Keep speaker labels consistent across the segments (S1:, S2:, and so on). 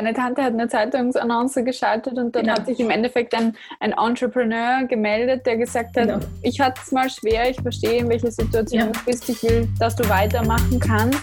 S1: Deine Tante hat eine Zeitungsannonce geschaltet und dann genau. hat sich im Endeffekt ein, ein Entrepreneur gemeldet, der gesagt hat, genau. ich hatte es mal schwer, ich verstehe, in welcher Situation ja. du bist, ich will, dass du weitermachen kannst.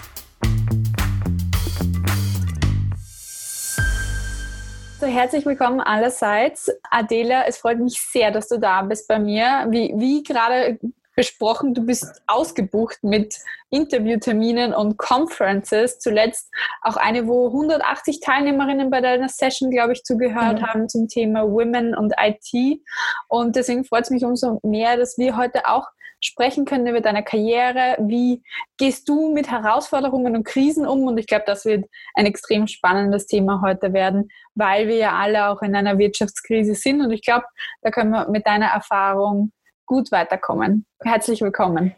S1: So, herzlich willkommen allerseits. Adela, es freut mich sehr, dass du da bist bei mir. Wie, wie gerade besprochen, du bist ausgebucht mit Interviewterminen und Conferences. Zuletzt auch eine, wo 180 Teilnehmerinnen bei deiner Session, glaube ich, zugehört mhm. haben zum Thema Women und IT. Und deswegen freut es mich umso mehr, dass wir heute auch sprechen können über deine Karriere. Wie gehst du mit Herausforderungen und Krisen um? Und ich glaube, das wird ein extrem spannendes Thema heute werden, weil wir ja alle auch in einer Wirtschaftskrise sind. Und ich glaube, da können wir mit deiner Erfahrung gut weiterkommen. Herzlich willkommen.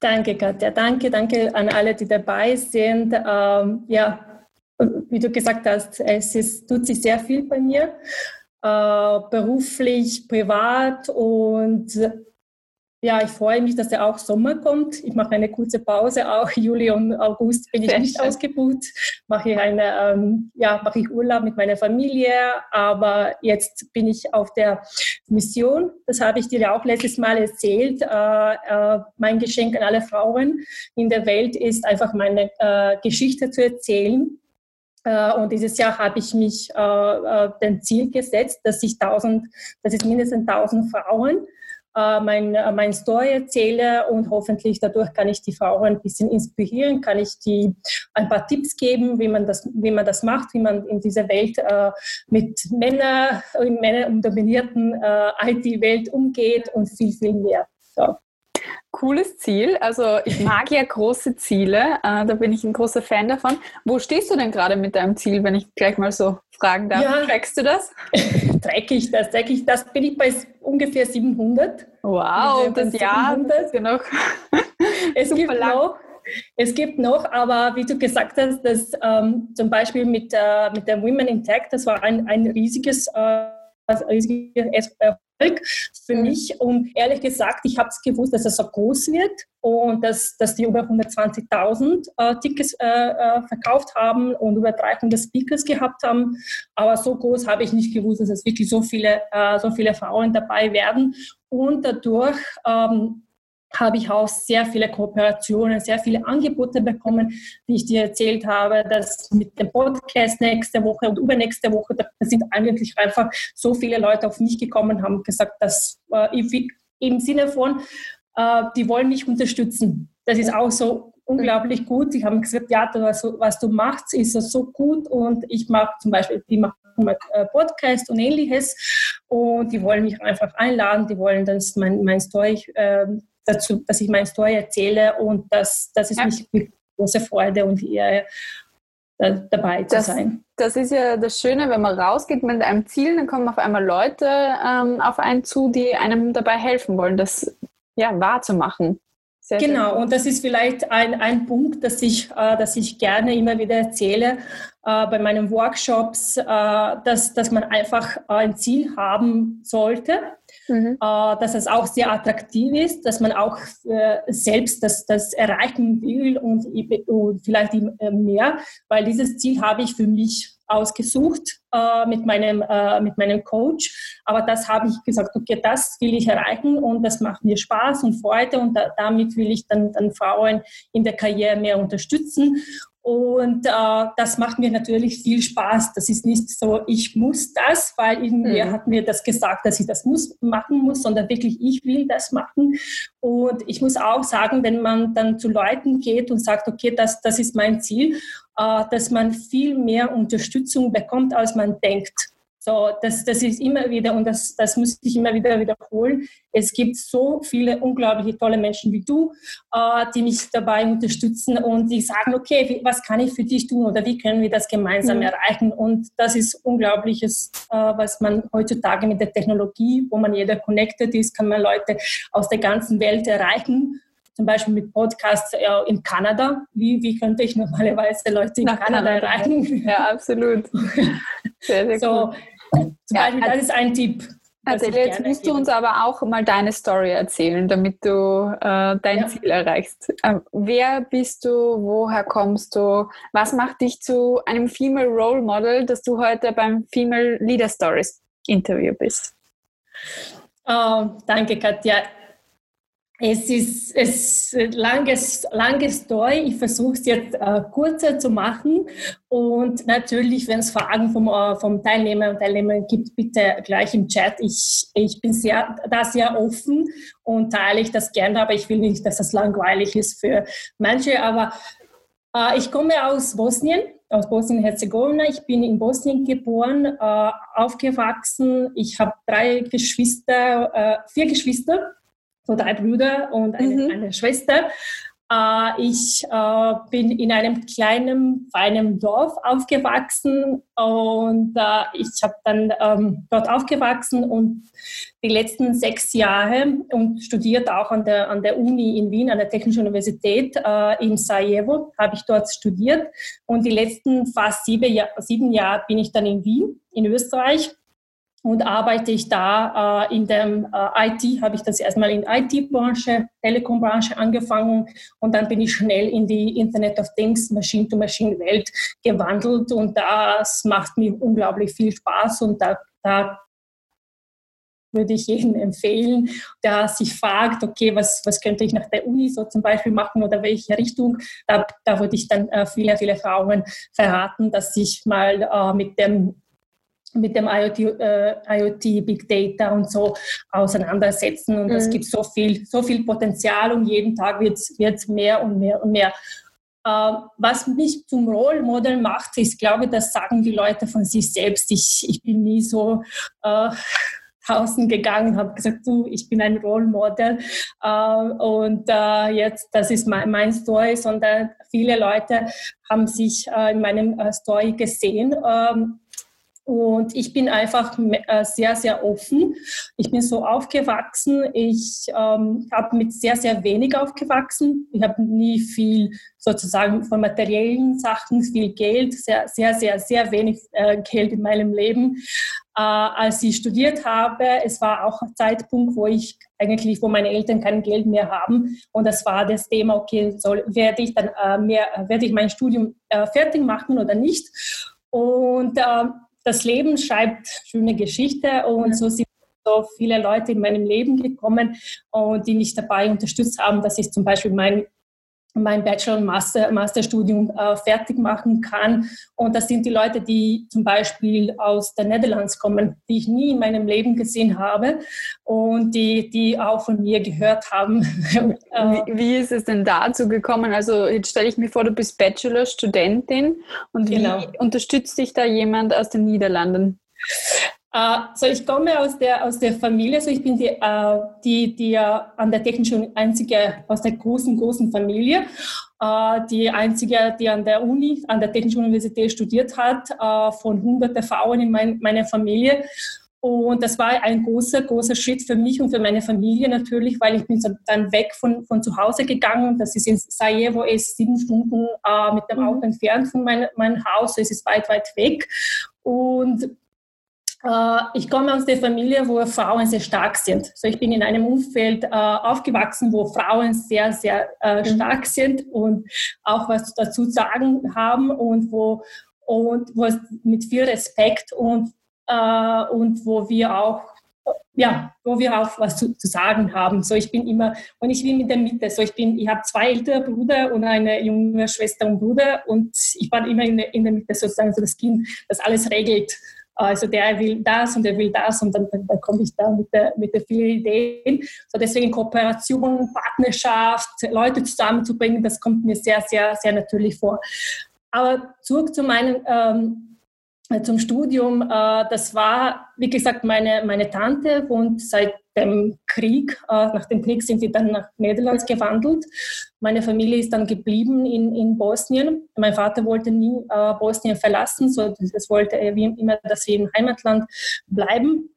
S2: Danke, Katja. Danke, danke an alle, die dabei sind. Ähm, ja, wie du gesagt hast, es ist, tut sich sehr viel bei mir, äh, beruflich, privat und ja, ich freue mich, dass der auch Sommer kommt. Ich mache eine kurze Pause. Auch Juli und August bin ich Sehr nicht schön. ausgebucht. Mache ich eine, ähm, ja, mache ich Urlaub mit meiner Familie. Aber jetzt bin ich auf der Mission. Das habe ich dir auch letztes Mal erzählt. Äh, äh, mein Geschenk an alle Frauen in der Welt ist einfach meine äh, Geschichte zu erzählen. Uh, und dieses Jahr habe ich mich uh, uh, den Ziel gesetzt, dass ich 1000, dass es mindestens 1000 Frauen äh, mein, äh, mein Story erzähle und hoffentlich dadurch kann ich die Frauen ein bisschen inspirieren, kann ich die ein paar Tipps geben, wie man das, wie man das macht, wie man in dieser Welt äh, mit Männern, in männerdominierten äh, IT-Welt umgeht und viel, viel mehr. So
S1: cooles Ziel. Also ich mag ja große Ziele. Da bin ich ein großer Fan davon. Wo stehst du denn gerade mit deinem Ziel, wenn ich gleich mal so fragen darf? Ja, Trackst du das?
S2: track ich das, track ich das. Bin ich bei ungefähr 700.
S1: Wow, das Jahr ist ja noch
S2: es gibt lang. noch es gibt noch, aber wie du gesagt hast, dass ähm, zum Beispiel mit, äh, mit der Women in Tech, das war ein, ein riesiges, äh, riesiges für mich. Und ehrlich gesagt, ich habe es gewusst, dass es so groß wird und dass, dass die über 120.000 äh, Tickets äh, äh, verkauft haben und über 300 Speakers gehabt haben. Aber so groß habe ich nicht gewusst, dass es wirklich so viele, äh, so viele Frauen dabei werden. Und dadurch ähm, habe ich auch sehr viele Kooperationen, sehr viele Angebote bekommen, wie ich dir erzählt habe, dass mit dem Podcast nächste Woche und übernächste Woche, da sind eigentlich einfach so viele Leute auf mich gekommen, haben gesagt, dass äh, im Sinne von, äh, die wollen mich unterstützen. Das ist auch so unglaublich gut. Die haben gesagt, ja, was, was du machst, ist so gut und ich mache zum Beispiel, die machen äh, Podcast und ähnliches und die wollen mich einfach einladen, die wollen, dass mein, mein Story äh, dazu, dass ich meine Story erzähle und das, das ist ja. mich eine große Freude und Ehre, dabei zu
S1: das,
S2: sein.
S1: Das ist ja das Schöne, wenn man rausgeht mit einem Ziel, dann kommen auf einmal Leute ähm, auf einen zu, die einem dabei helfen wollen, das ja, wahrzumachen.
S2: Sehr genau, und das ist vielleicht ein, ein Punkt, dass ich, äh, dass ich gerne immer wieder erzähle äh, bei meinen Workshops, äh, dass, dass man einfach ein Ziel haben sollte, mhm. äh, dass es auch sehr attraktiv ist, dass man auch äh, selbst das, das erreichen will und, und vielleicht mehr, weil dieses Ziel habe ich für mich ausgesucht äh, mit, meinem, äh, mit meinem Coach. Aber das habe ich gesagt, okay, das will ich erreichen und das macht mir Spaß und Freude und da, damit will ich dann, dann Frauen in der Karriere mehr unterstützen. Und äh, das macht mir natürlich viel Spaß. Das ist nicht so, ich muss das, weil irgendwer mhm. hat mir das gesagt, dass ich das muss, machen muss, sondern wirklich, ich will das machen. Und ich muss auch sagen, wenn man dann zu Leuten geht und sagt, okay, das, das ist mein Ziel, äh, dass man viel mehr Unterstützung bekommt, als man denkt. So, das, das ist immer wieder, und das, das muss ich immer wieder wiederholen. Es gibt so viele unglaubliche tolle Menschen wie du, äh, die mich dabei unterstützen und die sagen, okay, wie, was kann ich für dich tun oder wie können wir das gemeinsam mhm. erreichen? Und das ist Unglaubliches, äh, was man heutzutage mit der Technologie, wo man jeder connected ist, kann man Leute aus der ganzen Welt erreichen zum Beispiel mit Podcasts äh, in Kanada. Wie, wie könnte ich normalerweise Leute in Kanada, Kanada erreichen?
S1: Ja, absolut.
S2: Sehr, sehr so, cool. Zum Beispiel, ja, das ist ein Tipp.
S1: Adele, jetzt musst du uns aber auch mal deine Story erzählen, damit du äh, dein ja. Ziel erreichst. Äh, wer bist du? Woher kommst du? Was macht dich zu einem Female Role Model, dass du heute beim Female Leader Stories Interview bist?
S2: Oh, danke, Katja. Es ist, es ist langes, langes Story. Ich versuche es jetzt äh, kurzer zu machen. Und natürlich, wenn es Fragen vom, äh, vom Teilnehmer und Teilnehmerin gibt, bitte gleich im Chat. Ich, ich bin sehr, da sehr offen und teile ich das gerne, aber ich will nicht, dass das langweilig ist für manche. Aber äh, ich komme aus Bosnien, aus Bosnien-Herzegowina. Ich bin in Bosnien geboren, äh, aufgewachsen. Ich habe drei Geschwister, äh, vier Geschwister so drei Brüder und eine, mhm. eine Schwester. Äh, ich äh, bin in einem kleinen, feinen Dorf aufgewachsen und äh, ich habe dann ähm, dort aufgewachsen und die letzten sechs Jahre und studiert auch an der, an der Uni in Wien, an der Technischen Universität äh, in Sarajevo, habe ich dort studiert und die letzten fast sieben, Jahr, sieben Jahre bin ich dann in Wien, in Österreich und arbeite ich da äh, in dem äh, IT, habe ich das erstmal in IT-Branche, Telekom-Branche angefangen. Und dann bin ich schnell in die Internet of Things, Machine-to-Machine-Welt gewandelt. Und das macht mir unglaublich viel Spaß. Und da, da würde ich jedem empfehlen, der sich fragt, okay, was, was könnte ich nach der Uni so zum Beispiel machen oder welche Richtung, da, da würde ich dann äh, viele, viele Frauen verraten, dass ich mal äh, mit dem mit dem IoT, äh, IoT, Big Data und so auseinandersetzen. Und es mhm. gibt so viel, so viel Potenzial und jeden Tag wird es mehr und mehr und mehr. Äh, was mich zum Role Model macht, ist, glaube das sagen die Leute von sich selbst. Ich, ich bin nie so äh, draußen gegangen, habe gesagt, du, ich bin ein Role Model äh, und äh, jetzt, das ist mein, mein Story, sondern viele Leute haben sich äh, in meinem äh, Story gesehen ähm, und ich bin einfach äh, sehr, sehr offen. Ich bin so aufgewachsen. Ich ähm, habe mit sehr, sehr wenig aufgewachsen. Ich habe nie viel sozusagen von materiellen Sachen, viel Geld, sehr, sehr, sehr, sehr wenig äh, Geld in meinem Leben. Äh, als ich studiert habe, es war auch ein Zeitpunkt, wo ich eigentlich, wo meine Eltern kein Geld mehr haben. Und das war das Thema, okay, soll, werde ich dann äh, mehr, werde ich mein Studium äh, fertig machen oder nicht? Und äh, das Leben schreibt schöne Geschichte und so sind so viele Leute in meinem Leben gekommen und die mich dabei unterstützt haben, dass ich zum Beispiel mein mein Bachelor- und Master, Masterstudium äh, fertig machen kann. Und das sind die Leute, die zum Beispiel aus den Netherlands kommen, die ich nie in meinem Leben gesehen habe und die, die auch von mir gehört haben.
S1: wie, wie, ist es denn dazu gekommen? Also jetzt stelle ich mir vor, du bist Bachelor-Studentin und wie genau. unterstützt dich da jemand aus den Niederlanden?
S2: Uh, so ich komme aus der, aus der Familie, so ich bin die, uh, die, die an der technischen einzige aus der großen, großen Familie, die einzige, die an der Uni, an der Technischen Universität studiert hat, von hunderten Frauen in mein, meiner Familie. Und das war ein großer, großer Schritt für mich und für meine Familie natürlich, weil ich bin dann weg von, von zu Hause gegangen. Das ist in Sarajevo, ist sieben Stunden mit dem Auto mhm. entfernt von mein, meinem Haus. Es ist weit, weit weg. Und äh, ich komme aus der Familie, wo Frauen sehr stark sind. So ich bin in einem Umfeld äh, aufgewachsen, wo Frauen sehr, sehr äh, mhm. stark sind und auch was dazu sagen haben und wo und wo es mit viel Respekt und äh, und wo wir auch ja, wo wir auch was zu, zu, sagen haben. So ich bin immer und ich bin in der Mitte. So ich bin, ich habe zwei ältere Brüder und eine junge Schwester und Bruder und ich war immer in der, in der Mitte sozusagen so das Kind, das alles regelt. Also der will das und der will das und dann, dann, dann komme ich da mit der, mit der vielen Ideen. So deswegen Kooperation, Partnerschaft, Leute zusammenzubringen, das kommt mir sehr, sehr, sehr natürlich vor. Aber zurück zu meinem ähm, zum Studium, äh, das war, wie gesagt, meine, meine Tante wohnt seit dem Krieg, äh, nach dem Krieg sind sie dann nach Niederlands gewandelt. Meine Familie ist dann geblieben in, in Bosnien. Mein Vater wollte nie äh, Bosnien verlassen, so das wollte er wie immer, dass wir im Heimatland bleiben.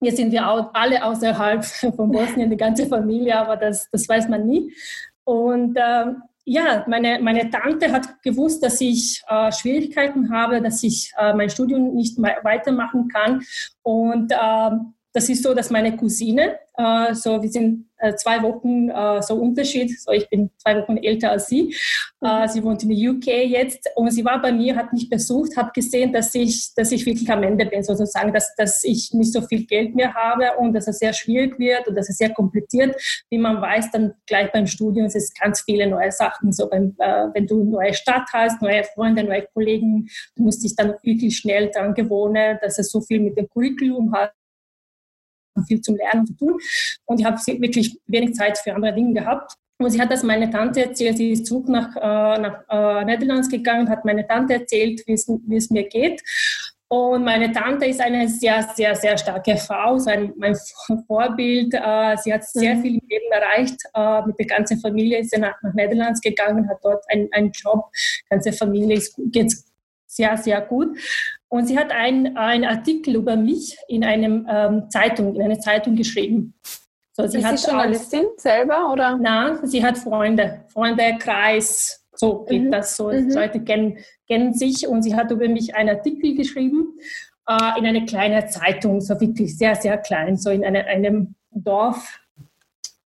S2: Jetzt sind wir alle außerhalb von Bosnien, die ganze Familie, aber das, das weiß man nie. Und äh, ja, meine, meine Tante hat gewusst, dass ich äh, Schwierigkeiten habe, dass ich äh, mein Studium nicht weitermachen kann. Und äh, das ist so, dass meine Cousine, äh, so wir sind äh, zwei Wochen äh, so Unterschied, so ich bin zwei Wochen älter als sie. Äh, mhm. sie wohnt in der UK jetzt und sie war bei mir, hat mich besucht, hat gesehen, dass ich, dass ich wirklich am Ende bin, sozusagen, dass, dass ich nicht so viel Geld mehr habe und dass es sehr schwierig wird und dass es sehr kompliziert. Wie man weiß, dann gleich beim Studium es ist ganz viele neue Sachen. So beim, äh, wenn du eine neue Stadt hast, neue Freunde, neue Kollegen, du musst dich dann wirklich schnell daran gewohnen, dass es so viel mit dem Curriculum hat viel zum Lernen zu tun. Und ich habe wirklich wenig Zeit für andere Dinge gehabt. Und sie hat das meine Tante erzählt. Sie ist zurück nach, äh, nach äh, Netherlands gegangen, hat meine Tante erzählt, wie es mir geht. Und meine Tante ist eine sehr, sehr, sehr starke Frau, so ein, mein Vorbild. Äh, sie hat sehr mhm. viel im Leben erreicht. Äh, mit der ganzen Familie ist sie nach, nach Netherlands gegangen, hat dort einen Job. Die ganze Familie geht sehr, sehr gut. Und sie hat einen Artikel über mich in einem ähm, Zeitung, in einer Zeitung geschrieben.
S1: So, sie ist hat sie Journalistin auch, selber oder?
S2: Nein, sie hat Freunde, Freunde, Kreis, so geht mhm. das so. Mhm. Leute kennen, kennen sich und sie hat über mich einen Artikel geschrieben äh, in eine kleine Zeitung, so wirklich sehr, sehr klein, so in eine, einem Dorf.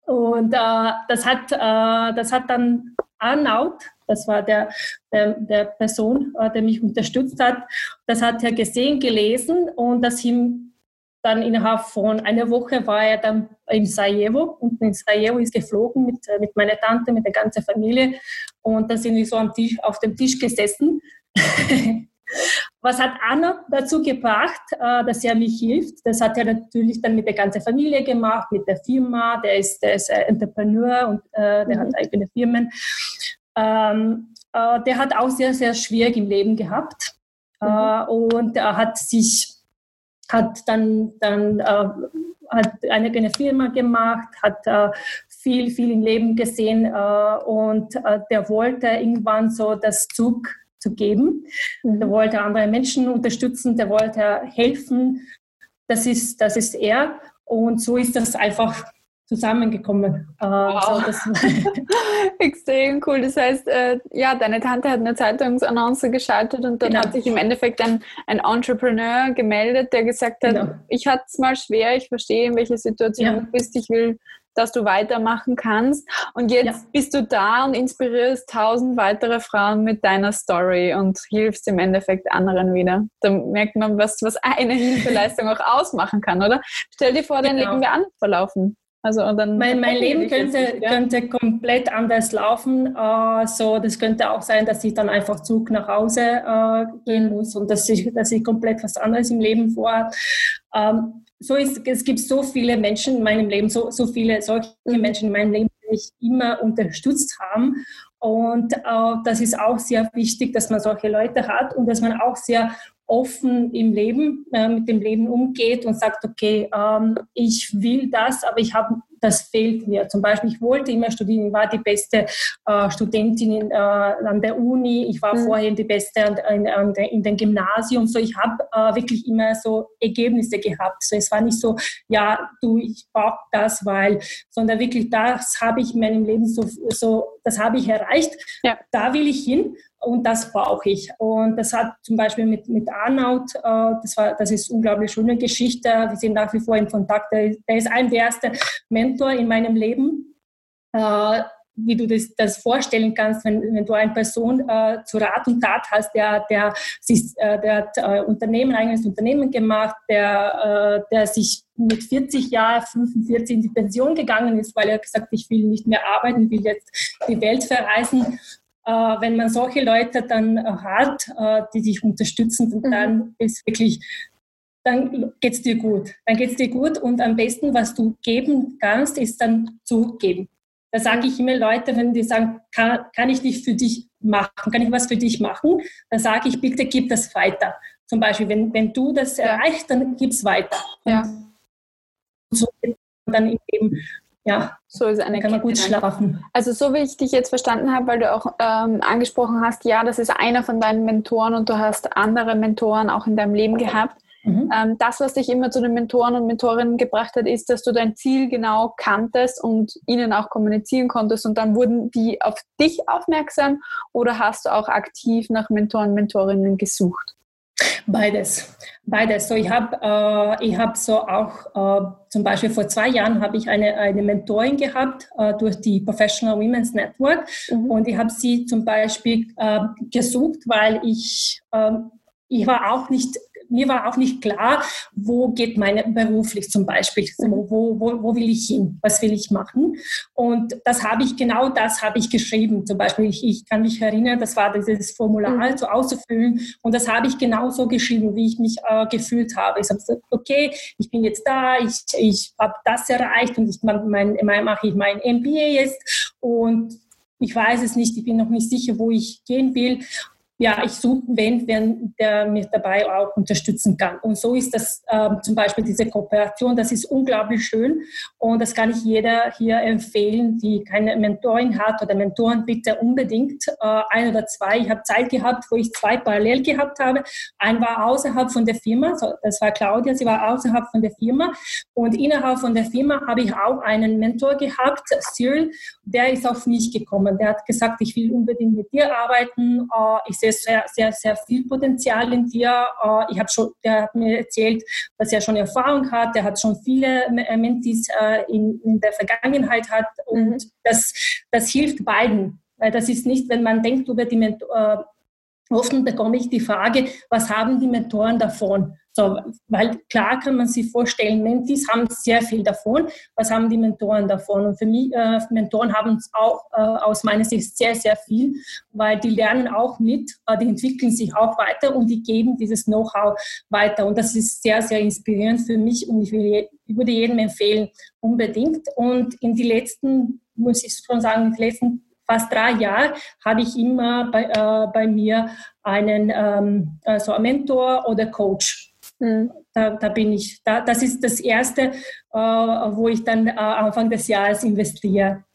S2: Und äh, das, hat, äh, das hat dann Arnaut, das war der, der, der Person, äh, der mich unterstützt hat. Das hat er gesehen, gelesen und das ihm dann innerhalb von einer Woche war er dann in Sarajevo und in Sarajevo ist geflogen mit, äh, mit meiner Tante, mit der ganzen Familie und da sind wir so am Tisch, auf dem Tisch gesessen. Was hat Anna dazu gebracht, äh, dass er mich hilft? Das hat er natürlich dann mit der ganzen Familie gemacht, mit der Firma. Der ist, der ist Entrepreneur und äh, der mhm. hat eigene Firmen. Ähm, äh, der hat auch sehr, sehr schwierig im Leben gehabt. Mhm. Äh, und er hat sich, hat dann, dann äh, hat eine, eine Firma gemacht, hat äh, viel, viel im Leben gesehen äh, und äh, der wollte irgendwann so das Zug zu geben. Mhm. Der wollte andere Menschen unterstützen, der wollte helfen. Das ist, das ist er. Und so ist das einfach zusammengekommen.
S1: Äh, wow. Extrem cool. Das heißt, äh, ja, deine Tante hat eine Zeitungsannonce geschaltet und dann genau. hat sich im Endeffekt ein, ein Entrepreneur gemeldet, der gesagt hat, genau. ich hatte es mal schwer, ich verstehe, in welcher Situation ja. du bist, ich will dass du weitermachen kannst. Und jetzt ja. bist du da und inspirierst tausend weitere Frauen mit deiner Story und hilfst im Endeffekt anderen wieder. Da merkt man, was, was eine Hilfeleistung auch ausmachen kann, oder? Stell dir vor, dein genau. Leben wäre anders verlaufen.
S2: Also dann mein, mein Leben könnte, ja. könnte komplett anders laufen. Äh, so, das könnte auch sein, dass ich dann einfach Zug nach Hause äh, gehen muss und dass ich, dass ich komplett was anderes im Leben vor. Ähm, so ist, es gibt so viele Menschen in meinem Leben, so, so viele solche. Menschen in meinem Leben, die mich immer unterstützt haben. Und äh, das ist auch sehr wichtig, dass man solche Leute hat und dass man auch sehr offen im Leben, äh, mit dem Leben umgeht und sagt, okay, ähm, ich will das, aber ich habe das fehlt mir. Zum Beispiel, ich wollte immer studieren, ich war die beste äh, Studentin in, äh, an der Uni, ich war mhm. vorher die beste an, an, an der, in dem Gymnasium. So, ich habe äh, wirklich immer so Ergebnisse gehabt. So, es war nicht so, ja, du, ich brauche das, weil, sondern wirklich, das habe ich in meinem Leben so, so das habe ich erreicht, ja. da will ich hin und das brauche ich. Und das hat zum Beispiel mit, mit Arnaut, äh, das, war, das ist unglaublich schöne Geschichte. Wir sind nach wie vor in Kontakt. Der, der ist ein der erste Mentor in meinem Leben. Äh, wie du das, das vorstellen kannst, wenn, wenn du eine Person äh, zu Rat und Tat hast, der, der, sich, äh, der hat äh, Unternehmen, eigenes Unternehmen gemacht, der, äh, der sich mit 40 Jahren, 45 in die Pension gegangen ist, weil er gesagt ich will nicht mehr arbeiten, will jetzt die Welt verreisen äh, wenn man solche Leute dann äh, hat, die dich unterstützen, mhm. dann ist wirklich, dann geht es dir gut. Dann geht es dir gut und am besten, was du geben kannst, ist dann zurückgeben. Da sage ich immer Leute, wenn die sagen, kann, kann ich nicht für dich machen, kann ich was für dich machen, dann sage ich, bitte gib das weiter. Zum Beispiel, wenn, wenn du das erreichst, dann gib es weiter. Ja. Und so dann eben ja, so ist eine kann man gut schlafen.
S1: Also so wie ich dich jetzt verstanden habe, weil du auch ähm, angesprochen hast, ja, das ist einer von deinen Mentoren und du hast andere Mentoren auch in deinem Leben gehabt. Mhm. Ähm, das, was dich immer zu den Mentoren und Mentorinnen gebracht hat, ist, dass du dein Ziel genau kanntest und ihnen auch kommunizieren konntest und dann wurden die auf dich aufmerksam oder hast du auch aktiv nach Mentoren und Mentorinnen gesucht?
S2: beides. Beides. So ich habe äh, ich so auch äh, zum Beispiel vor zwei Jahren habe ich eine, eine Mentorin gehabt äh, durch die Professional Women's Network mhm. und ich habe sie zum Beispiel äh, gesucht, weil ich ähm, ich war auch nicht mir war auch nicht klar, wo geht meine beruflich zum Beispiel, wo, wo, wo will ich hin, was will ich machen. Und das habe ich, genau das habe ich geschrieben. Zum Beispiel, ich, ich kann mich erinnern, das war dieses Formular mhm. so auszufüllen und das habe ich genauso geschrieben, wie ich mich äh, gefühlt habe. Ich habe gesagt, okay, ich bin jetzt da, ich, ich habe das erreicht und ich mein, mein, mache ich mein MBA jetzt und ich weiß es nicht, ich bin noch nicht sicher, wo ich gehen will ja, ich suche wen, wen, der mich dabei auch unterstützen kann. Und so ist das ähm, zum Beispiel diese Kooperation, das ist unglaublich schön und das kann ich jeder hier empfehlen, die keine Mentorin hat oder Mentoren, bitte unbedingt äh, ein oder zwei. Ich habe Zeit gehabt, wo ich zwei parallel gehabt habe. Ein war außerhalb von der Firma, so, das war Claudia, sie war außerhalb von der Firma und innerhalb von der Firma habe ich auch einen Mentor gehabt, Cyril, der ist auf mich gekommen. Der hat gesagt, ich will unbedingt mit dir arbeiten. Äh, ich sehe sehr, sehr, sehr viel Potenzial in dir. Äh, ich habe schon, der hat mir erzählt, dass er schon Erfahrung hat. Der hat schon viele äh, Mentis in, in der Vergangenheit hat und mhm. das, das hilft beiden. Weil das ist nicht, wenn man denkt über die Mentor, Oft bekomme ich die Frage, was haben die Mentoren davon? So, weil klar kann man sich vorstellen, Mentis haben sehr viel davon. Was haben die Mentoren davon? Und für mich, äh, Mentoren haben es auch äh, aus meiner Sicht sehr, sehr viel, weil die lernen auch mit, äh, die entwickeln sich auch weiter und die geben dieses Know-how weiter. Und das ist sehr, sehr inspirierend für mich und ich, will, ich würde jedem empfehlen, unbedingt. Und in die letzten, muss ich schon sagen, in den letzten fast drei Jahre habe ich immer bei, äh, bei mir einen ähm, also Mentor oder Coach. Mhm. Da, da, bin ich. Da, das ist das Erste, äh, wo ich dann äh, Anfang des Jahres investiere.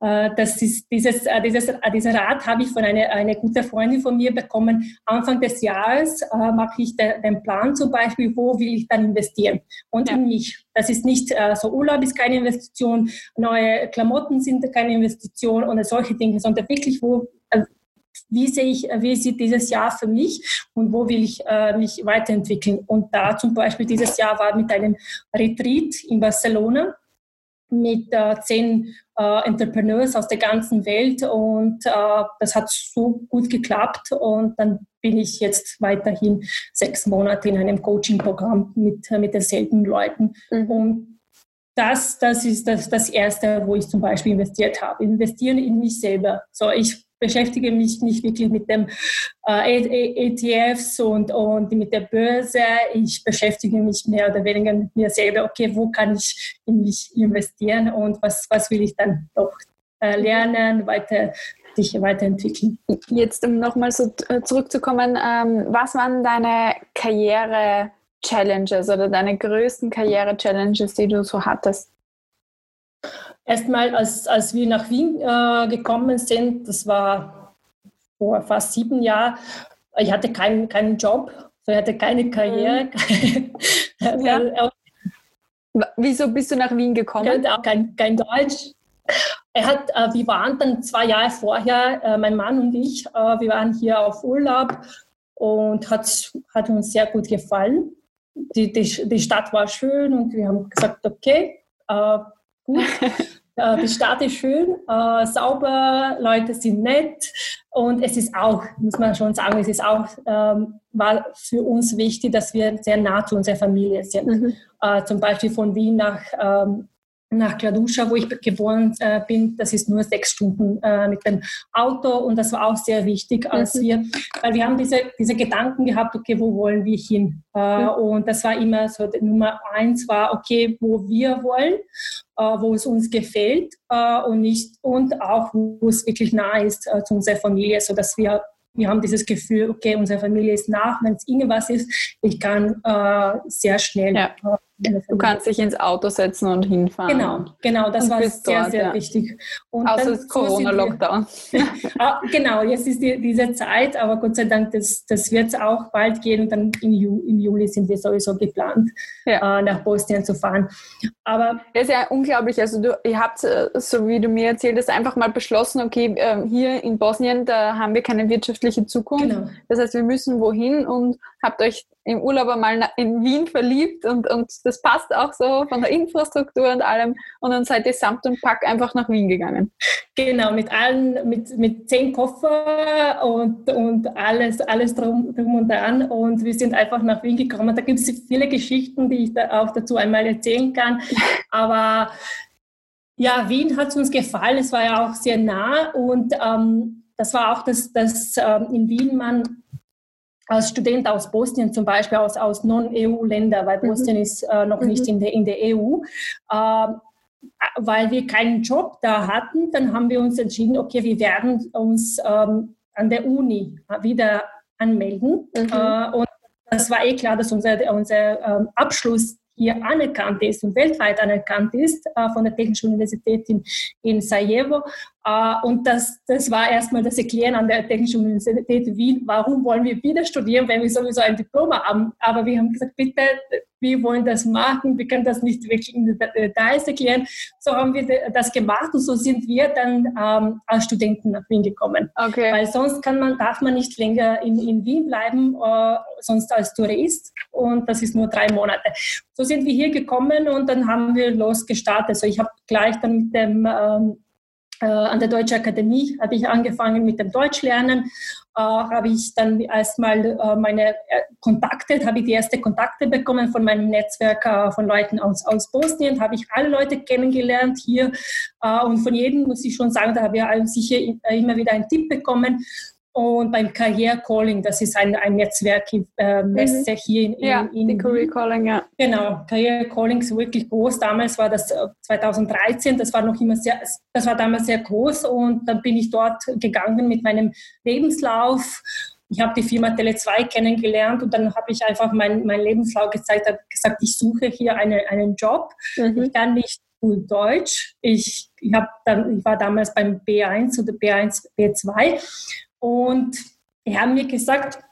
S2: Äh, das ist dieses, äh, dieses, äh, dieser Rat habe ich von einer eine gute Freundin von mir bekommen. Anfang des Jahres mache ich den, den, Plan zum Beispiel, wo will ich dann investieren und ja. in mich. Das ist nicht so Urlaub ist keine Investition, neue Klamotten sind keine Investition oder solche Dinge, sondern wirklich, wo wie sehe ich, wie sieht dieses Jahr für mich und wo will ich äh, mich weiterentwickeln. Und da zum Beispiel dieses Jahr war mit einem Retreat in Barcelona mit äh, zehn äh, Entrepreneurs aus der ganzen Welt und äh, das hat so gut geklappt und dann bin ich jetzt weiterhin sechs Monate in einem Coaching-Programm mit, äh, mit denselben Leuten mhm. und das, das ist das, das Erste, wo ich zum Beispiel investiert habe. Investieren in mich selber. So, ich beschäftige mich nicht wirklich mit dem äh, ETFs und, und mit der Börse. Ich beschäftige mich mehr oder weniger mit mir selber. Okay, wo kann ich in mich investieren und was, was will ich dann noch äh, lernen, weiter dich weiterentwickeln.
S1: Jetzt um nochmal so äh, zurückzukommen, ähm, was waren deine Karriere-Challenges oder deine größten Karriere-Challenges, die du so hattest?
S2: Erstmal, als, als wir nach Wien äh, gekommen sind, das war vor fast sieben Jahren, ich hatte keinen, keinen Job, ich hatte keine Karriere. Mhm.
S1: ja. Wieso bist du nach Wien gekommen? Ich
S2: auch kein, kein Deutsch. Er hat, äh, wir waren dann zwei Jahre vorher, äh, mein Mann und ich, äh, wir waren hier auf Urlaub und hat, hat uns sehr gut gefallen. Die, die, die Stadt war schön und wir haben gesagt, okay, äh, gut. Äh, die Stadt ist schön, äh, sauber, Leute sind nett und es ist auch, muss man schon sagen, es ist auch, ähm, war für uns wichtig, dass wir sehr nah zu unserer Familie sind. Mhm. Äh, zum Beispiel von Wien nach ähm, nach Kladuscha, wo ich geboren äh, bin. Das ist nur sechs Stunden äh, mit dem Auto und das war auch sehr wichtig, als mhm. wir, weil wir haben diese, diese Gedanken gehabt, okay, wo wollen wir hin? Äh, mhm. Und das war immer so, Nummer eins war, okay, wo wir wollen, äh, wo es uns gefällt äh, und nicht, und auch, wo es wirklich nah ist äh, zu unserer Familie, so dass wir wir haben dieses Gefühl, okay, unsere Familie ist nach, wenn es irgendwas ist, ich kann sehr schnell
S1: ja Du kannst dich ins Auto setzen und hinfahren.
S2: Genau, genau, das war sehr, dort, sehr ja. wichtig.
S1: Und Außer das Corona-Lockdown.
S2: Ah, genau, jetzt ist die, diese Zeit, aber Gott sei Dank, das, das wird es auch bald gehen. Und dann im, Ju, im Juli sind wir sowieso geplant, ja. äh, nach Bosnien zu fahren.
S1: Aber das ist ja unglaublich. Also du, ihr habt, äh, so wie du mir erzählt hast, einfach mal beschlossen, okay, ähm, hier in Bosnien, da haben wir keine wirtschaftliche Zukunft. Genau. Das heißt, wir müssen wohin und habt euch im Urlaub einmal in Wien verliebt und, und das passt auch so von der Infrastruktur und allem. Und dann seid ihr samt und pack einfach nach Wien gegangen.
S2: Genau, mit allen, mit, mit zehn Koffer und, und alles, alles drum, drum und dran. Und wir sind einfach nach Wien gekommen. Da gibt es viele Geschichten, die ich da auch dazu einmal erzählen kann. Aber ja, Wien hat uns gefallen. Es war ja auch sehr nah und ähm, das war auch, dass, dass ähm, in Wien man als Student aus Bosnien zum Beispiel, aus, aus Non-EU-Ländern, weil mhm. Bosnien ist äh, noch mhm. nicht in der, in der EU, äh, weil wir keinen Job da hatten, dann haben wir uns entschieden, okay, wir werden uns ähm, an der Uni wieder anmelden. Mhm. Äh, und das war eh klar, dass unser, unser ähm, Abschluss hier anerkannt ist und weltweit anerkannt ist äh, von der Technischen Universität in, in Sarajevo. Äh, und das, das war erstmal das Erklären an der Technischen Universität Wien, warum wollen wir wieder studieren, wenn wir sowieso ein Diplom haben. Aber wir haben gesagt, bitte, wir wollen das machen, wir können das nicht wirklich in Details erklären. So haben wir das gemacht und so sind wir dann ähm, als Studenten nach Wien gekommen. Okay. Weil sonst kann man, darf man nicht länger in, in Wien bleiben, äh, sonst als Tourist und das ist nur drei Monate. So sind wir hier gekommen und dann haben wir losgestartet. Also ich habe gleich dann mit dem ähm, äh, an der Deutschen Akademie habe ich angefangen mit dem Deutschlernen. Äh, habe ich dann erstmal äh, meine äh, Kontakte, habe ich die ersten Kontakte bekommen von meinem Netzwerk äh, von Leuten aus, aus Bosnien, habe ich alle Leute kennengelernt hier. Äh, und von jedem muss ich schon sagen, da habe ich sicher immer wieder einen Tipp bekommen und beim Career Calling, das ist ein, ein Netzwerk, äh, mhm. hier in, in,
S1: ja, in die Career Calling, ja.
S2: Genau, Career Calling ist wirklich groß. Damals war das 2013, äh, das war noch immer sehr, das war damals sehr groß und dann bin ich dort gegangen mit meinem Lebenslauf. Ich habe die Firma Tele2 kennengelernt und dann habe ich einfach meinen mein Lebenslauf gezeigt, habe gesagt, ich suche hier eine, einen Job. Mhm. Ich kann nicht gut Deutsch. Ich, ich, dann, ich war damals beim B1 oder B1, B2 und die haben mir gesagt,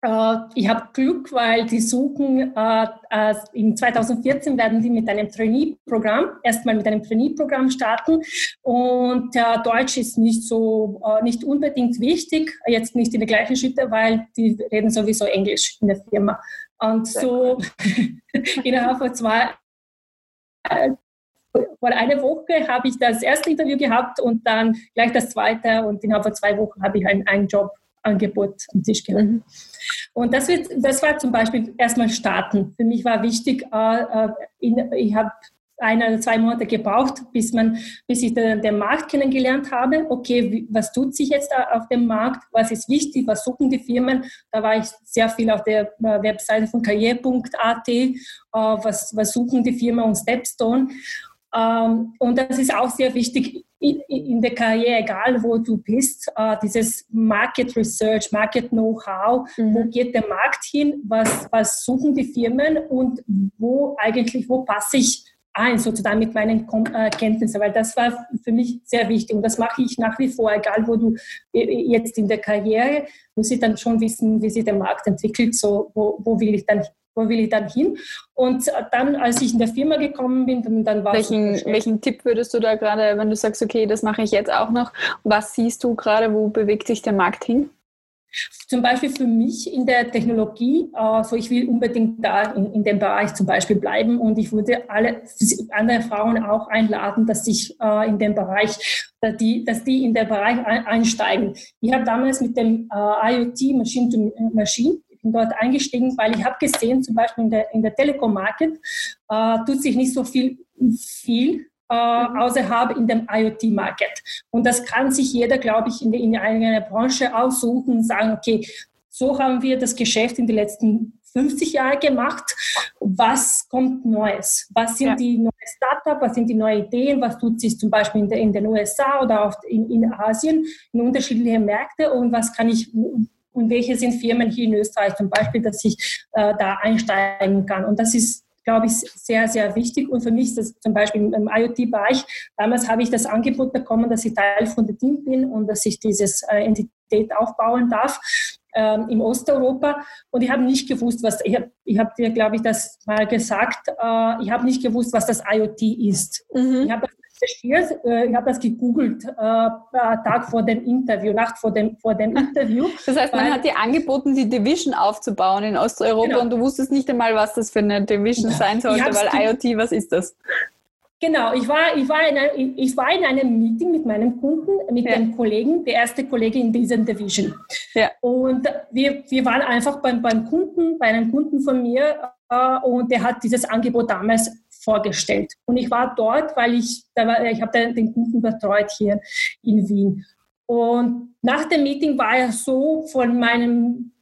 S2: äh, ich habe Glück, weil die suchen, äh, äh, in 2014 werden die mit einem Trainee-Programm, erstmal mit einem Trainee-Programm starten. Und äh, Deutsch ist nicht so, äh, nicht unbedingt wichtig, jetzt nicht in der gleichen Schritte, weil die reden sowieso Englisch in der Firma. Und so innerhalb von zwei, vor einer Woche habe ich das erste Interview gehabt und dann gleich das zweite und innerhalb von zwei Wochen habe ich ein, ein Jobangebot am Tisch gehabt. Mhm. Und das, wird, das war zum Beispiel erstmal starten. Für mich war wichtig, äh, äh in, ich habe ein oder zwei Monate gebraucht, bis, man, bis ich den, den, Markt kennengelernt habe. Okay, wie, was tut sich jetzt auf dem Markt? Was ist wichtig? Was suchen die Firmen? Da war ich sehr viel auf der äh, Webseite von karriere.at. Äh, was, was suchen die Firmen und Stepstone? Ähm, und das ist auch sehr wichtig in der Karriere, egal wo du bist, äh, dieses Market Research, Market Know-how, mhm. wo geht der Markt hin, was, was suchen die Firmen und wo eigentlich, wo passe ich ein, sozusagen mit meinen äh, Kenntnissen, weil das war für mich sehr wichtig und das mache ich nach wie vor, egal wo du jetzt in der Karriere, muss ich dann schon wissen, wie sich der Markt entwickelt, so wo, wo will ich dann wo will ich dann hin? Und dann, als ich in der Firma gekommen bin, dann, dann war
S1: welchen,
S2: es.
S1: Welchen Tipp würdest du da gerade, wenn du sagst, okay, das mache ich jetzt auch noch, was siehst du gerade, wo bewegt sich der Markt hin?
S2: Zum Beispiel für mich in der Technologie, also ich will unbedingt da in, in dem Bereich zum Beispiel bleiben und ich würde alle andere Frauen auch einladen, dass sich äh, in dem Bereich, dass die, dass die in den Bereich einsteigen. Ich habe damals mit dem äh, IoT Machine to Machine bin dort eingestiegen, weil ich habe gesehen, zum Beispiel in der, in der Telekom-Market äh, tut sich nicht so viel, viel äh, mhm. außerhalb in dem IoT-Market. Und das kann sich jeder, glaube ich, in, in einer Branche aussuchen und sagen, okay, so haben wir das Geschäft in den letzten 50 Jahren gemacht. Was kommt Neues? Was sind ja. die neuen Startups? Was sind die neuen Ideen? Was tut sich zum Beispiel in, der, in den USA oder auch in, in Asien in unterschiedlichen Märkten? Und was kann ich und welche sind Firmen hier in Österreich zum Beispiel, dass ich äh, da einsteigen kann. Und das ist glaube ich, sehr, sehr wichtig. Und für mich ist das zum Beispiel im IoT-Bereich, damals habe ich das Angebot bekommen, dass ich Teil von dem Team bin und dass ich dieses äh, Entität aufbauen darf ähm, im Osteuropa. Und ich habe nicht gewusst, was, ich habe ich hab dir, glaube ich, das mal gesagt, äh, ich habe nicht gewusst, was das IoT ist. Mhm. Ich habe recherchiert, äh, ich habe das gegoogelt, äh, Tag vor dem Interview, Nacht vor dem, vor dem Interview.
S1: Das heißt, man hat dir angeboten, die Division aufzubauen in Osteuropa genau. und du wusstest nicht einmal, was das für eine Division sein sollte, weil IoT, was ist das?
S2: Genau, ich war, ich, war in einem, ich war in einem Meeting mit meinem Kunden, mit ja. dem Kollegen, der erste Kollege in dieser Division. Ja. Und wir, wir waren einfach beim, beim Kunden, bei einem Kunden von mir äh, und der hat dieses Angebot damals vorgestellt. Und ich war dort, weil ich, da war, ich habe den Kunden betreut hier in Wien. Und nach dem Meeting war er so von meinem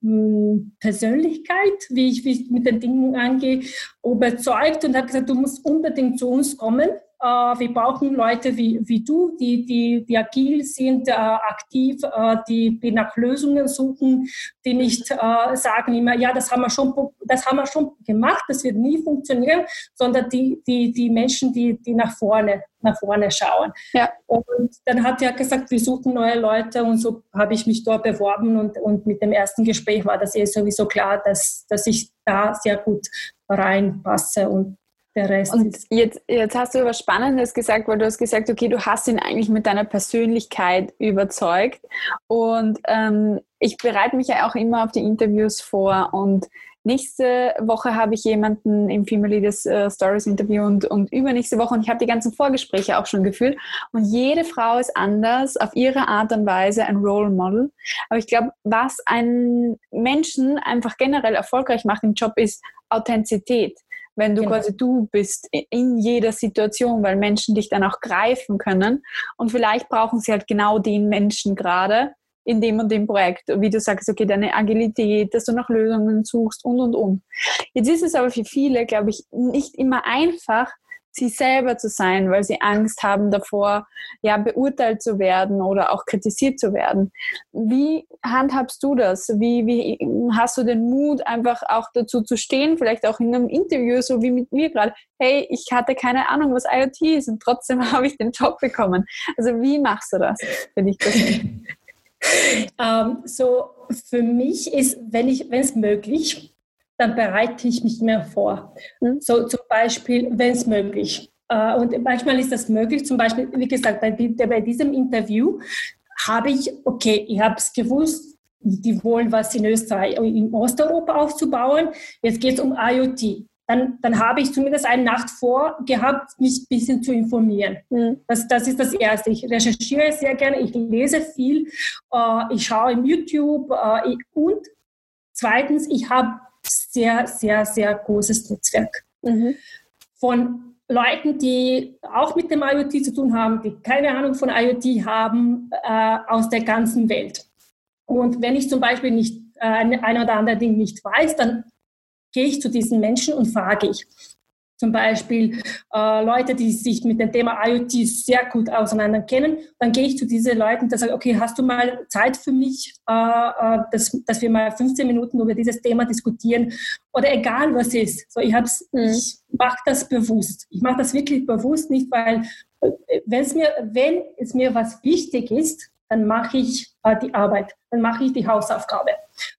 S2: hm, Persönlichkeit, wie ich, wie ich mit den Dingen angehe, überzeugt und habe gesagt, du musst unbedingt zu uns kommen. Äh, wir brauchen Leute wie, wie du, die, die, die agil sind, äh, aktiv, äh, die, die nach Lösungen suchen, die nicht sagen immer, ja, das haben wir schon, das haben wir schon gemacht, das wird nie funktionieren, sondern die, die, die Menschen, die, die nach vorne, nach vorne schauen. Ja. Und dann hat er gesagt, wir suchen neue Leute und so habe ich mich dort beworben und, und mit dem ersten Gespräch war das eh sowieso klar, dass, dass ich da sehr gut reinpasse und der Rest
S1: und jetzt, jetzt hast du was Spannendes gesagt, weil du hast gesagt, okay, du hast ihn eigentlich mit deiner Persönlichkeit überzeugt. Und ähm, ich bereite mich ja auch immer auf die Interviews vor und Nächste Woche habe ich jemanden im Female Leaders uh, Stories Interview und, und übernächste Woche und ich habe die ganzen Vorgespräche auch schon geführt. Und jede Frau ist anders, auf ihre Art und Weise ein Role Model. Aber ich glaube, was einen Menschen einfach generell erfolgreich macht im Job, ist Authentizität wenn du genau. quasi du bist in jeder Situation, weil Menschen dich dann auch greifen können. Und vielleicht brauchen sie halt genau den Menschen gerade in dem und dem Projekt. Wie du sagst, okay, deine Agilität, dass du nach Lösungen suchst und, und, und. Jetzt ist es aber für viele, glaube ich, nicht immer einfach, sie selber zu sein, weil sie Angst haben davor, ja, beurteilt zu werden oder auch kritisiert zu werden. Wie handhabst du das? Wie, wie hast du den Mut, einfach auch dazu zu stehen, vielleicht auch in einem Interview, so wie mit mir gerade? Hey, ich hatte keine Ahnung, was IoT ist und trotzdem habe ich den Job bekommen. Also wie machst du das, wenn ich das
S2: ähm, so für mich ist, wenn es möglich, dann bereite ich mich mehr vor. Mhm. So zum Beispiel, wenn es möglich. Äh, und manchmal ist das möglich, zum Beispiel, wie gesagt, bei, bei diesem Interview habe ich, okay, ich habe es gewusst, die wollen was in Österreich, in Osteuropa aufzubauen. Jetzt geht es um IoT. Dann, dann habe ich zumindest eine Nacht vor gehabt, mich ein bisschen zu informieren. Mhm. Das, das ist das Erste. Ich recherchiere sehr gerne, ich lese viel, äh, ich schaue im YouTube äh, und zweitens, ich habe sehr, sehr, sehr großes Netzwerk mhm. von Leuten, die auch mit dem IoT zu tun haben, die keine Ahnung von IoT haben, äh, aus der ganzen Welt. Und wenn ich zum Beispiel nicht äh, ein oder andere Ding nicht weiß, dann gehe ich zu diesen Menschen und frage ich zum Beispiel äh, Leute, die sich mit dem Thema IoT sehr gut auseinander kennen, dann gehe ich zu diesen Leuten und sage, okay, hast du mal Zeit für mich, äh, äh dass, dass wir mal 15 Minuten über dieses Thema diskutieren oder egal was ist. So, ich, mhm. ich mache das bewusst. Ich mache das wirklich bewusst, nicht weil, äh, wenn's mir, wenn es mir was wichtig ist, dann mache ich äh, die Arbeit, dann mache ich die Hausaufgabe.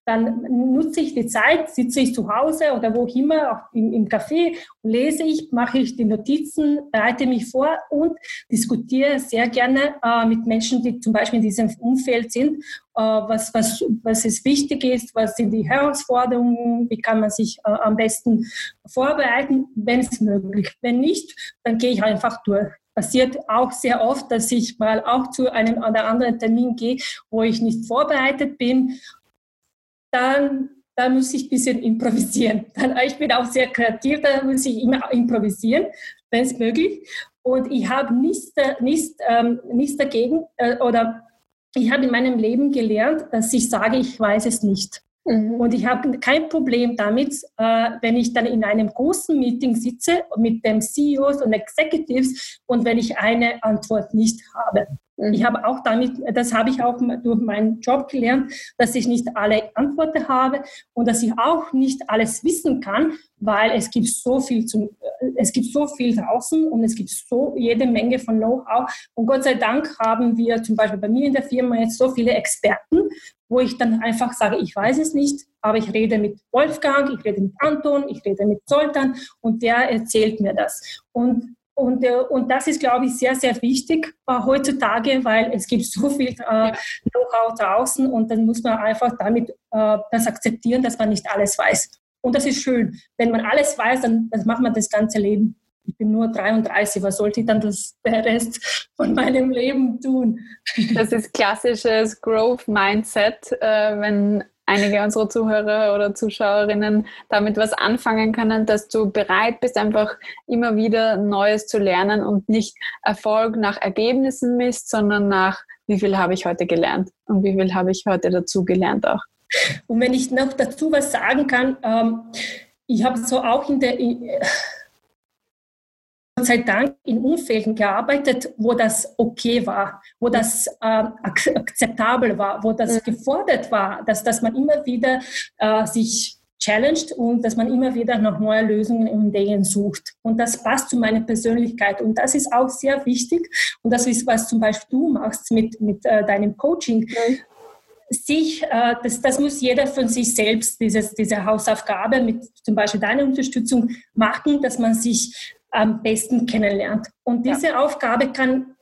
S2: Dann nutze ich die Zeit, sitze ich zu Hause oder wo immer, auch im, im Café, lese ich, mache ich die Notizen, bereite mich vor und diskutiere sehr gerne äh, mit Menschen, die zum Beispiel in diesem Umfeld sind, äh, was, was, was es wichtig ist, was sind die Herausforderungen, wie kann man sich äh, am besten vorbereiten, wenn es möglich. Wenn nicht, dann gehe ich einfach durch passiert auch sehr oft, dass ich mal auch zu einem oder anderen Termin gehe, wo ich nicht vorbereitet bin. Dann, dann muss ich ein bisschen improvisieren. Ich bin auch sehr kreativ, da muss ich immer improvisieren, wenn es möglich. Und ich habe nichts, nichts, ähm, nichts dagegen äh, oder ich habe in meinem Leben gelernt, dass ich sage, ich weiß es nicht. Mhm. Und ich habe kein Problem damit, äh, wenn ich dann in einem großen Meeting sitze mit den CEOs und Executives und wenn ich eine Antwort nicht habe. Mhm. Ich habe auch damit, das habe ich auch durch meinen Job gelernt, dass ich nicht alle Antworten habe und dass ich auch nicht alles wissen kann, weil es gibt so viel zu, es gibt so viel draußen und es gibt so jede Menge von Know-how. Und Gott sei Dank haben wir zum Beispiel bei mir in der Firma jetzt so viele Experten, wo ich dann einfach sage, ich weiß es nicht, aber ich rede mit Wolfgang, ich rede mit Anton, ich rede mit Zoltan und der erzählt mir das. Und Und, äh, und das ist, glaube ich, sehr, sehr wichtig äh, heutzutage, weil es gibt so viel äh, Know-how draußen und dann muss man einfach damit äh, das akzeptieren, dass man nicht alles weiß. Und das ist schön. Wenn man alles weiß, dann, macht man das ganze Leben. Ich bin nur 33, was sollte ich dann das, der Rest von meinem Leben tun?
S1: Das ist klassisches Growth Mindset, äh, wenn einige unserer Zuhörer oder Zuschauerinnen damit was anfangen können, dass du bereit bist, einfach immer wieder Neues zu lernen und nicht Erfolg nach Ergebnissen misst, sondern nach, wie viel habe ich heute gelernt und wie viel habe ich heute dazu gelernt auch.
S2: Und wenn ich noch dazu was sagen kann, ähm, ich habe so auch in der Gott sei Dank in Umfelden gearbeitet, wo das okay war, wo das äh, akzeptabel war, wo das mhm. gefordert war, dass, dass man immer wieder äh, sich challenged und dass man immer wieder nach neuen Lösungen und Ideen sucht. Und das passt zu meiner Persönlichkeit. Und das ist auch sehr wichtig. Und das ist, was zum Beispiel du machst mit, mit äh, deinem Coaching. Mhm sich, äh, das, das muss jeder von sich selbst, dieses, diese Hausaufgabe mit zum Beispiel deiner Unterstützung machen, dass man sich am besten kennenlernt. Und diese ja. Aufgabe kann,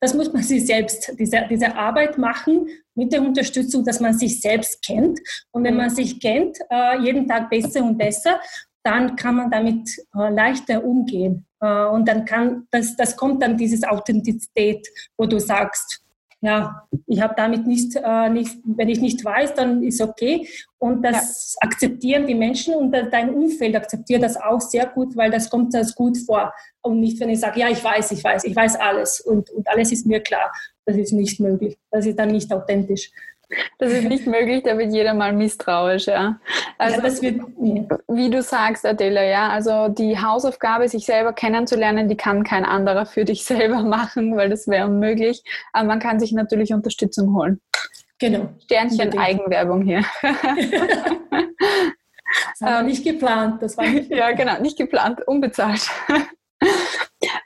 S2: das muss man sich selbst, diese, diese Arbeit machen mit der Unterstützung, dass man sich selbst kennt. Und wenn man sich kennt, äh, jeden Tag besser und besser, dann kann man damit äh, leichter umgehen. Äh, und dann kann, das, das kommt dann dieses Authentizität, wo du sagst, ja, ich habe damit nicht, äh, nicht, wenn ich nicht weiß, dann ist okay. Und das ja. akzeptieren die Menschen und dein Umfeld akzeptiert das auch sehr gut, weil das kommt das gut vor. Und nicht, wenn ich sage, ja, ich weiß, ich weiß, ich weiß alles und, und alles ist mir klar. Das ist nicht möglich. Das ist dann nicht authentisch.
S1: Das ist nicht möglich, da wird jeder mal misstrauisch, ja. Also, ja, wird, wie du sagst, Adela, ja, also die Hausaufgabe, sich selber kennenzulernen, die kann kein anderer für dich selber machen, weil das wäre unmöglich. Aber man kann sich natürlich Unterstützung holen.
S2: Genau.
S1: Sternchen Eigenwerbung hier.
S2: Das war nicht geplant. Das war nicht
S1: ja, genau, nicht geplant, unbezahlt.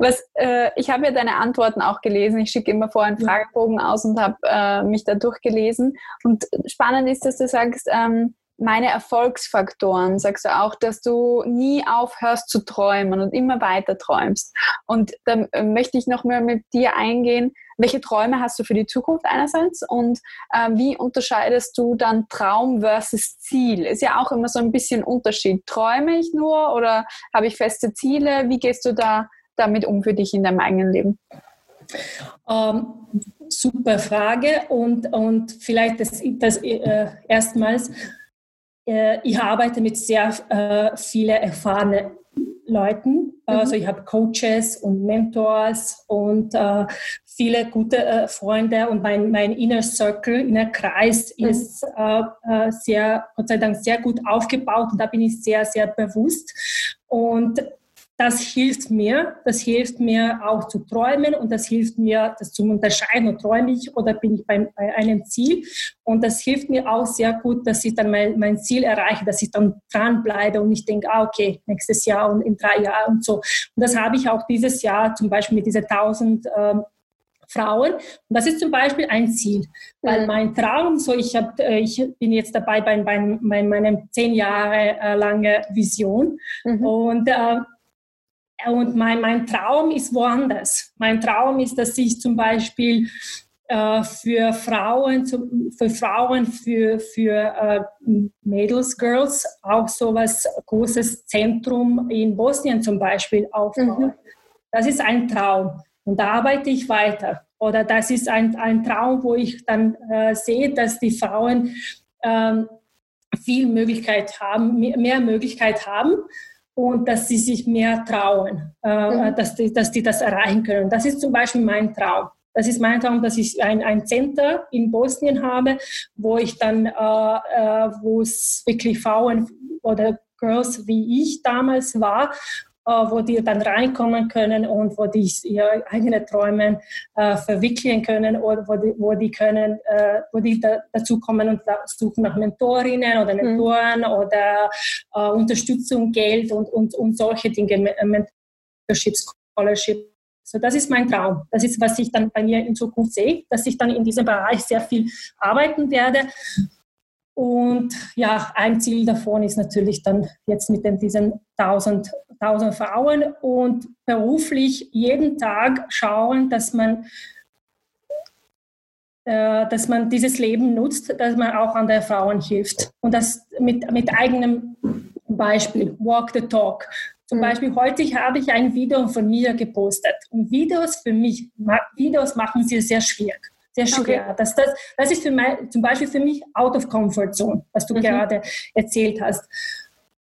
S1: Was, äh, ich habe ja deine Antworten auch gelesen. Ich schicke immer vorher einen Fragebogen aus und habe äh, mich da durchgelesen. Und spannend ist, dass du sagst, ähm, meine Erfolgsfaktoren, sagst du auch, dass du nie aufhörst zu träumen und immer weiter träumst. Und da äh, möchte ich noch mal mit dir eingehen, welche Träume hast du für die Zukunft einerseits und äh, wie unterscheidest du dann Traum versus Ziel? Ist ja auch immer so ein bisschen Unterschied. Träume ich nur oder habe ich feste Ziele? Wie gehst du da damit um für dich in deinem eigenen Leben?
S2: Ähm, super Frage und, und vielleicht das, das äh, erstmals, äh, ich arbeite mit sehr äh, vielen erfahrenen Leuten. Mhm. Also ich habe Coaches und Mentors und äh, viele gute äh, Freunde und mein, mein Inner Circle, inner Kreis mhm. ist äh, äh, sehr, Gott sei Dank, sehr gut aufgebaut und da bin ich sehr, sehr bewusst. Und das hilft mir, das hilft mir auch zu träumen und das hilft mir, das zu unterscheiden, träume ich oder bin ich bei, bei, einem Ziel. Und das hilft mir auch sehr gut, dass ich dann mein, mein Ziel erreiche, dass ich dann dranbleibe und nicht denke, ah, okay, nächstes Jahr und in drei Jahren und so. Und das habe ich auch dieses Jahr zum Beispiel mit diesen 1000 ähm, Frauen. Und das ist zum Beispiel ein Ziel, weil mein Traum, so ich, hab, äh, ich bin jetzt dabei bei, bei, bei meinem zehn Jahre äh, lange Vision mhm. und äh, und mein, mein Traum ist woanders. Mein Traum ist, dass ich zum Beispiel äh, für Frauen, für Frauen, für, für äh, Mädels, Girls auch so was großes Zentrum in Bosnien zum Beispiel aufbauen. Mhm. Das ist ein Traum und da arbeite ich weiter. Oder das ist ein, ein Traum, wo ich dann äh, sehe, dass die Frauen ähm, viel Möglichkeit haben, mehr, mehr Möglichkeit haben und dass sie sich mehr trauen, äh, mhm. dass, die, dass die das erreichen können. Das ist zum Beispiel mein Traum. Das ist mein Traum, dass ich ein, ein Center in Bosnien habe, wo ich dann, äh, äh, wo es wirklich Frauen oder Girls wie ich damals war, wo die dann reinkommen können und wo die ihre eigenen Träume äh, verwickeln können oder wo die, wo die können, äh, wo die da, dazu kommen und da suchen nach Mentorinnen oder mhm. Mentoren mhm. oder äh, Unterstützung, Geld und, und, und solche Dinge, Mentorship, Scholarship. So, das ist mein Traum. Das ist, was ich dann bei mir in Zukunft sehe, dass ich dann in diesem Bereich sehr viel arbeiten werde Und ja, ein Ziel davon ist natürlich dann jetzt mit den, diesen 1000, 1000 Frauen und beruflich jeden Tag schauen, dass man äh, dass man dieses Leben nutzt, dass man auch anderen Frauen hilft. Und das mit, mit eigenem Beispiel, Walk the Talk. Zum mhm. Beispiel heute habe ich ein Video von mir gepostet. Und Videos für mich, Videos machen sie sehr schwierig. Sehr schwer. Okay. Das, das, das ist für mein, zum Beispiel für mich out of comfort zone, was du mhm. gerade erzählt hast.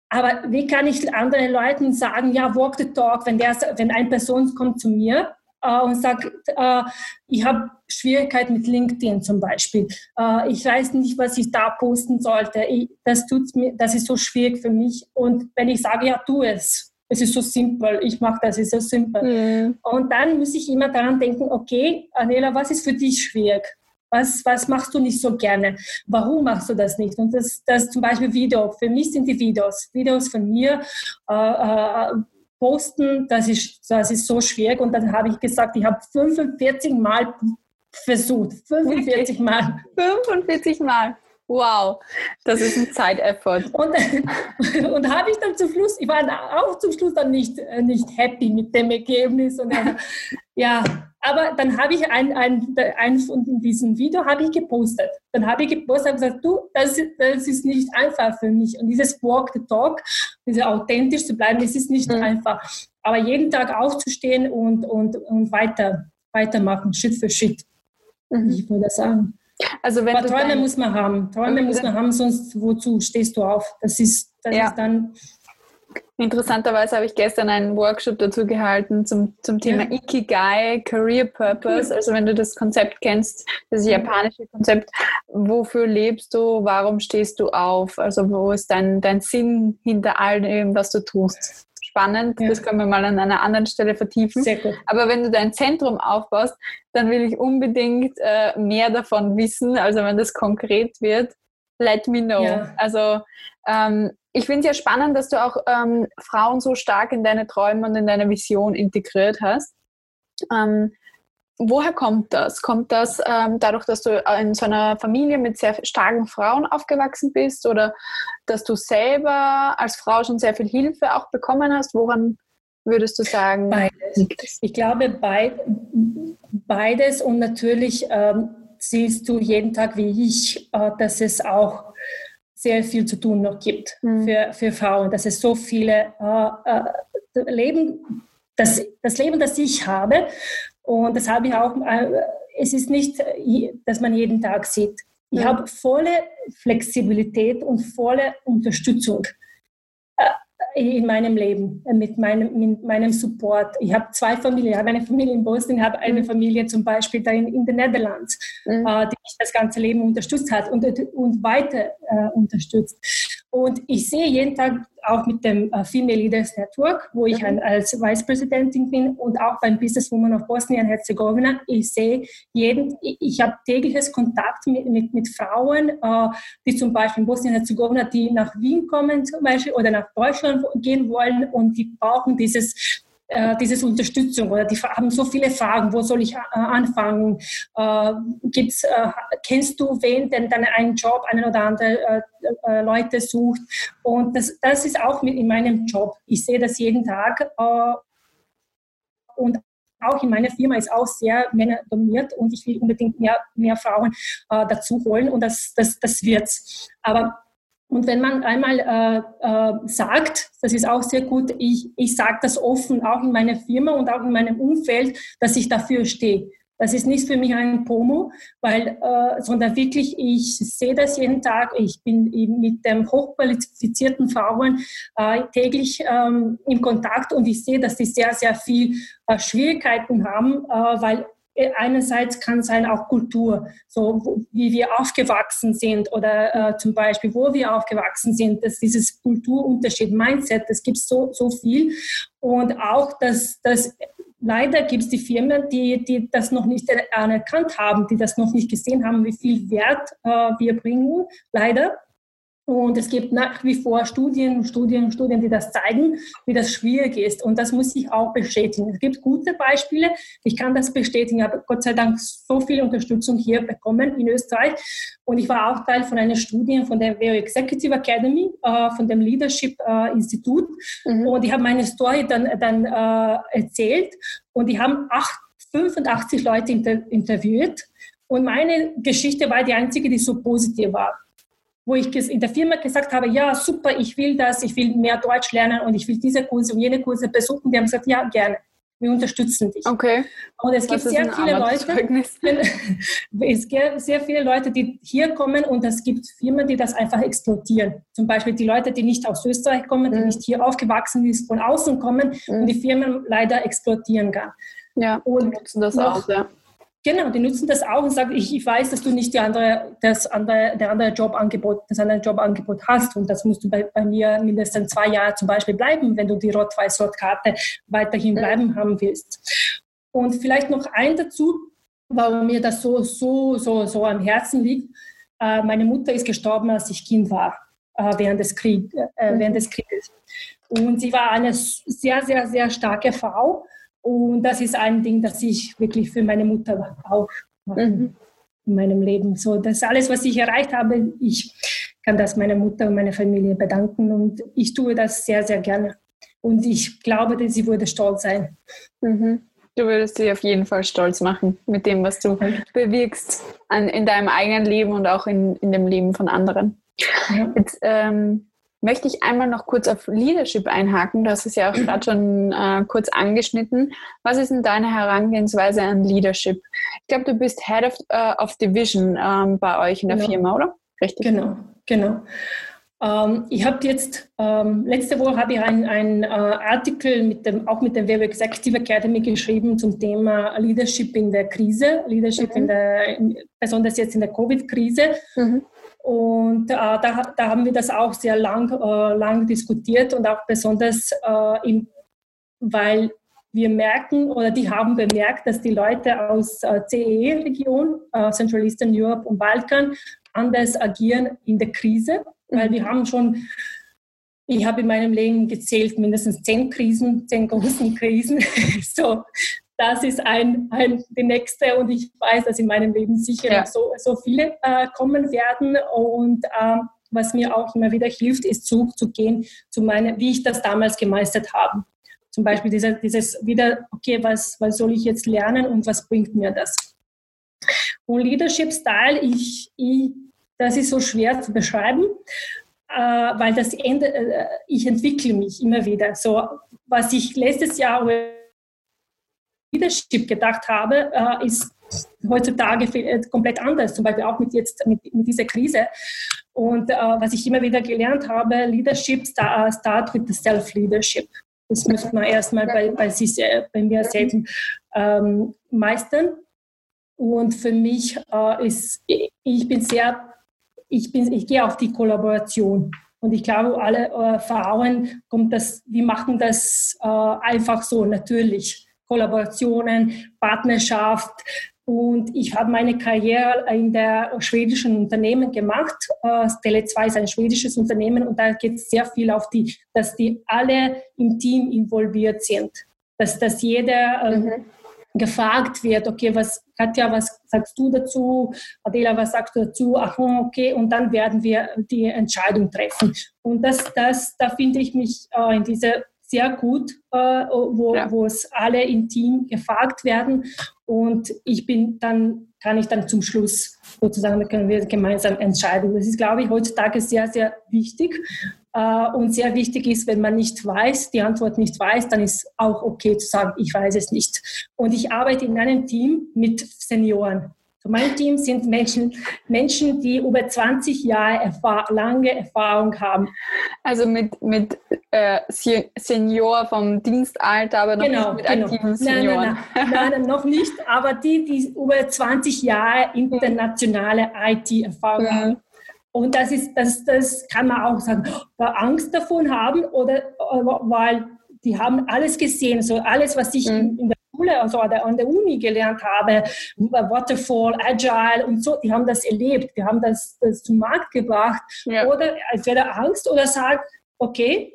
S2: Aber wie kann ich anderen Leuten sagen, ja, walk the talk, wenn, der, wenn eine Person kommt zu mir äh, und sagt, äh, ich habe Schwierigkeiten mit LinkedIn zum Beispiel. Äh, ich weiß nicht, was ich da posten sollte. Ich, das, tut's mir, das ist so schwierig für mich. Und wenn ich sage, ja, tu es. Es ist so simpel, ich mache das, es ist so simpel. Mhm. Und dann muss ich immer daran denken, okay, Anela, was ist für dich schwierig? Was, was machst du nicht so gerne? Warum machst du das nicht? Und das, das zum Beispiel Video. Für mich sind die Videos, Videos von mir, äh, äh, posten, das ist, das ist so schwierig. Und dann habe ich gesagt, ich habe 45 Mal versucht. 45 Mal.
S1: 45 Mal. Wow, das ist ein Zeiteffort.
S2: Und, und habe ich dann zum Schluss, ich war auch zum Schluss dann nicht, nicht happy mit dem Ergebnis. Und dann, ja, aber dann habe ich ein, ein, ein von diesen Video habe ich gepostet. Dann habe ich gepostet und gesagt, du, das, das ist nicht einfach für mich. Und dieses Walk the Talk, diese authentisch zu bleiben, das ist nicht mhm. einfach. Aber jeden Tag aufzustehen und, und, und weiter, weitermachen, Schritt für Schritt. Mhm. Ich würde sagen. Also wenn Aber Träume muss man haben. Träume muss man haben, sonst wozu stehst du auf? Das ist, das ja. ist dann
S1: Interessanterweise habe ich gestern einen Workshop dazu gehalten zum, zum Thema ja. Ikigai, Career Purpose. Also wenn du das Konzept kennst, das japanische Konzept, wofür lebst du, warum stehst du auf? Also wo ist dein, dein Sinn hinter all dem, was du tust? Spannend, ja. das können wir mal an einer anderen Stelle vertiefen. Sehr gut. Aber wenn du dein Zentrum aufbaust, dann will ich unbedingt äh, mehr davon wissen. Also wenn das konkret wird, let me know. Ja. Also ähm, ich finde es ja spannend, dass du auch ähm, Frauen so stark in deine Träume und in deine Vision integriert hast. Ähm, woher kommt das? Kommt das ähm, dadurch, dass du in so einer Familie mit sehr starken Frauen aufgewachsen bist oder dass du selber als Frau schon sehr viel Hilfe auch bekommen hast? Woran würdest du sagen?
S2: Beides. Ich glaube beid, beides und natürlich ähm, siehst du jeden Tag wie ich, äh, dass es auch sehr viel zu tun noch gibt mhm. für, für Frauen, dass es so viele äh, äh, Leben, das, das Leben, das ich habe, und das habe ich auch, äh, es ist nicht, dass man jeden Tag sieht. Ich mhm. habe volle Flexibilität und volle Unterstützung in meinem Leben, äh, mit meinem, mit meinem Support. Ich habe zwei Familien. Ich habe eine Familie in Boston, ich habe eine mhm. Familie zum Beispiel da in, in den Niederlanden, mhm. äh, die mich das ganze Leben unterstützt hat und, und weiter äh, unterstützt. Und ich sehe jeden Tag auch mit dem äh, Female Leaders Network, wo ich mhm. als Vice Präsidentin bin und auch beim Business Woman of Bosnien-Herzegowina. Ich sehe jeden, ich, ich habe tägliches Kontakt mit, mit, mit Frauen, äh, die zum Beispiel in Bosnien-Herzegowina, die nach Wien kommen zum Beispiel oder nach Deutschland gehen wollen und die brauchen dieses äh, dieses Unterstützung oder die haben so viele Fragen, wo soll ich äh, anfangen? Äh, gibt's, äh, kennst du wen, denn dann einen Job, einen oder andere Leute sucht? Und das, das ist auch mit in meinem Job. Ich sehe das jeden Tag und auch in meiner Firma ist auch sehr männerdominiert und ich will unbedingt mehr, mehr Frauen dazu holen und das, das, das wird's. Aber und wenn man einmal äh, äh, sagt, das ist auch sehr gut, ich, ich sage das offen, auch in meiner Firma und auch in meinem Umfeld, dass ich dafür stehe. Das ist nicht für mich ein Promo, weil, äh, sondern wirklich, ich sehe das jeden Tag. Ich bin mit dem hochqualifizierten Frauen äh, täglich ähm, im Kontakt und ich sehe, dass die sehr, sehr viel äh, Schwierigkeiten haben, äh, weil einerseits kann sein auch Kultur, so wie wir aufgewachsen sind oder äh, zum Beispiel, wo wir aufgewachsen sind, dass dieses Kulturunterschied, Mindset, das gibt so, so viel. Und auch, dass, dass leider gibt es die Firmen, die, die das noch nicht anerkannt haben, die das noch nicht gesehen haben, wie viel Wert äh, wir bringen, leider. Und es gibt nach wie vor Studien, Studien, Studien, die das zeigen, wie das schwierig ist. Und das muss ich auch bestätigen. Es gibt gute Beispiele. Ich kann das bestätigen. Ich habe Gott sei Dank so viel Unterstützung hier bekommen in Österreich. Und ich war auch Teil von einer Studie von der WO Executive Academy, äh, von dem Leadership äh, Institut. Mhm. Und ich habe meine Story dann, dann äh, erzählt. Und die haben acht, 85 Leute inter interviewt. Und meine Geschichte war die einzige, die so positiv war wo ich in der Firma gesagt habe, ja, super, ich will das, ich will mehr Deutsch lernen und ich will diese Kurse und jene Kurse besuchen. Die haben gesagt, ja, gerne. Wir unterstützen dich.
S1: Okay.
S2: Und es gibt sehr viele Leute, es gibt sehr viele Leute, die hier kommen und es gibt Firmen, die das einfach explodieren. Zum Beispiel die Leute, die nicht aus Österreich kommen, die mhm. nicht hier aufgewachsen sind, von außen kommen mhm. und die Firmen leider explodieren gar.
S1: Ja, und nutzen das auch, ja.
S2: Genau, die nutzen das auch und sagen, ich, ich weiß, dass du nicht die andere, das andere, der andere Jobangebot, das andere Jobangebot hast und das musst du bei, bei mir mindestens zwei Jahre zum Beispiel bleiben, wenn du die Rot-Weiß-Rot-Karte weiterhin bleiben haben willst. Und vielleicht noch ein dazu, warum mir das so, so, so, so am Herzen liegt. Äh, meine Mutter ist gestorben, als ich Kind war, äh, während, des Krieg, äh, während des Krieges. Und sie war eine sehr, sehr, sehr starke Frau und das ist ein Ding, das ich wirklich für meine Mutter auch mache mhm. in meinem Leben. So, das alles, was ich erreicht habe, ich kann das meiner Mutter und meiner Familie bedanken und ich tue das sehr, sehr gerne. Und ich glaube, dass sie würde stolz sein.
S1: Mhm. Du würdest sie auf jeden Fall stolz machen mit dem, was du bewirkst an, in deinem eigenen Leben und auch in, in dem Leben von anderen. Ja. Jetzt ähm, möchte ich einmal noch kurz auf Leadership einhaken. Du hast es ja auch gerade schon äh, kurz angeschnitten. Was ist denn deine Herangehensweise an Leadership? Ich glaube, du bist Head of, uh, of Division ähm, bei euch in der genau. Firma, oder?
S2: Richtig. Genau, genau. Ähm, ich habe jetzt, ähm, letzte Woche habe ich einen äh, Artikel mit dem, auch mit der Web Executive Academy geschrieben zum Thema Leadership in der Krise, Leadership mhm. in der, besonders jetzt in der Covid-Krise. Mhm. Und äh, da, da, haben wir das auch sehr lang, äh, lang diskutiert und auch besonders, äh, im, weil wir merken oder die haben bemerkt, dass die Leute aus äh, CEE-Region, äh, Central Eastern Europe und Balkan, anders agieren in der Krise, weil wir haben schon ich habe in meinem Leben gezählt mindestens zehn Krisen, zehn großen Krisen. so, das ist ein, ein, die nächste und ich weiß, dass in meinem Leben sicher ja. so, so viele äh, kommen werden und äh, was mir auch immer wieder hilft, ist zurückzugehen zu meinen, wie ich das damals gemeistert habe. Zum Beispiel dieser, dieses wieder, okay, was, was soll ich jetzt lernen und was bringt mir das? Und Leadership Style, ich, ich, das ist so schwer zu beschreiben, äh, weil das Ende, äh, ich entwickle mich immer wieder. So, was ich letztes Jahr Leadership gedacht habe, äh, ist heutzutage äh, komplett anders, zum Beispiel auch mit, jetzt, mit, mit dieser Krise. Und äh, was ich immer wieder gelernt habe, Leadership start, start with the Self-Leadership. Das muss man erstmal bei, bei, sich, bei mir selbst ähm, meistern. Und für mich äh, ist, ich bin sehr, ich, bin, ich gehe auf die Kollaboration. Und ich glaube, alle äh, Frauen kommt das, die machen das äh, einfach so natürlich. Kollaborationen, Partnerschaft. Und ich habe meine Karriere in der schwedischen Unternehmen gemacht. Äh, Tele 2 ist ein schwedisches Unternehmen und da geht es sehr viel auf die, dass die alle im Team involviert sind. Dass, dass jeder äh, mhm. gefragt wird, okay, was, Katja, was sagst du dazu? Adela, was sagst du dazu? Ach, okay, und dann werden wir die Entscheidung treffen. Und das, das, da finde ich mich äh, in dieser sehr gut, äh, wo, ja. wo es alle im Team gefragt werden. Und ich bin dann, kann ich dann zum Schluss sozusagen, da können wir gemeinsam entscheiden. Das ist, glaube ich, heutzutage sehr, sehr wichtig. Äh, und sehr wichtig ist, wenn man nicht weiß, die Antwort nicht weiß, dann ist auch okay zu sagen, ich weiß es nicht. Und ich arbeite in einem Team mit Senioren. Mein Team sind Menschen, Menschen die über 20 Jahre Erfahr lange Erfahrung haben.
S1: Also mit, mit äh, Senior vom Dienstalter, aber noch genau, nicht mit genau. aktiven Senioren.
S2: Nein, nein, nein, nein, noch nicht, aber die, die über 20 Jahre internationale IT-Erfahrung mhm. haben. Und das, ist, das, das kann man auch sagen, Angst davon haben oder weil die haben alles gesehen, so alles, was ich mhm. in, Schule, also an der Uni gelernt habe, Waterfall, Agile und so, die haben das erlebt, die haben das, das zum Markt gebracht. Ja. Oder entweder Angst oder sagt, okay,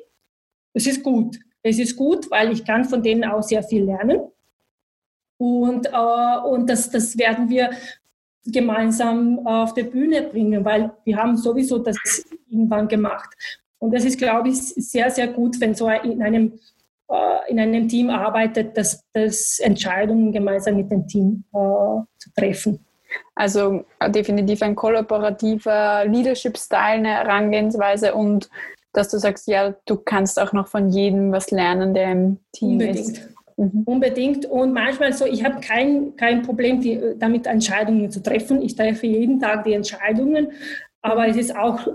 S2: es ist gut. Es ist gut, weil ich kann von denen auch sehr viel lernen. Und, äh, und das, das werden wir gemeinsam auf der Bühne bringen, weil wir haben sowieso das irgendwann gemacht. Und das ist, glaube ich, sehr, sehr gut, wenn so in einem, in einem Team arbeitet, dass das Entscheidungen gemeinsam mit dem Team äh, zu treffen.
S1: Also äh, definitiv ein kollaborativer Leadership-Style, eine Herangehensweise und dass du sagst, ja, du kannst auch noch von jedem was lernen, der im Team Unbedingt. ist.
S2: Mhm. Unbedingt. Und manchmal so, ich habe kein, kein Problem, die, damit Entscheidungen zu treffen. Ich treffe jeden Tag die Entscheidungen. Aber es ist auch, äh,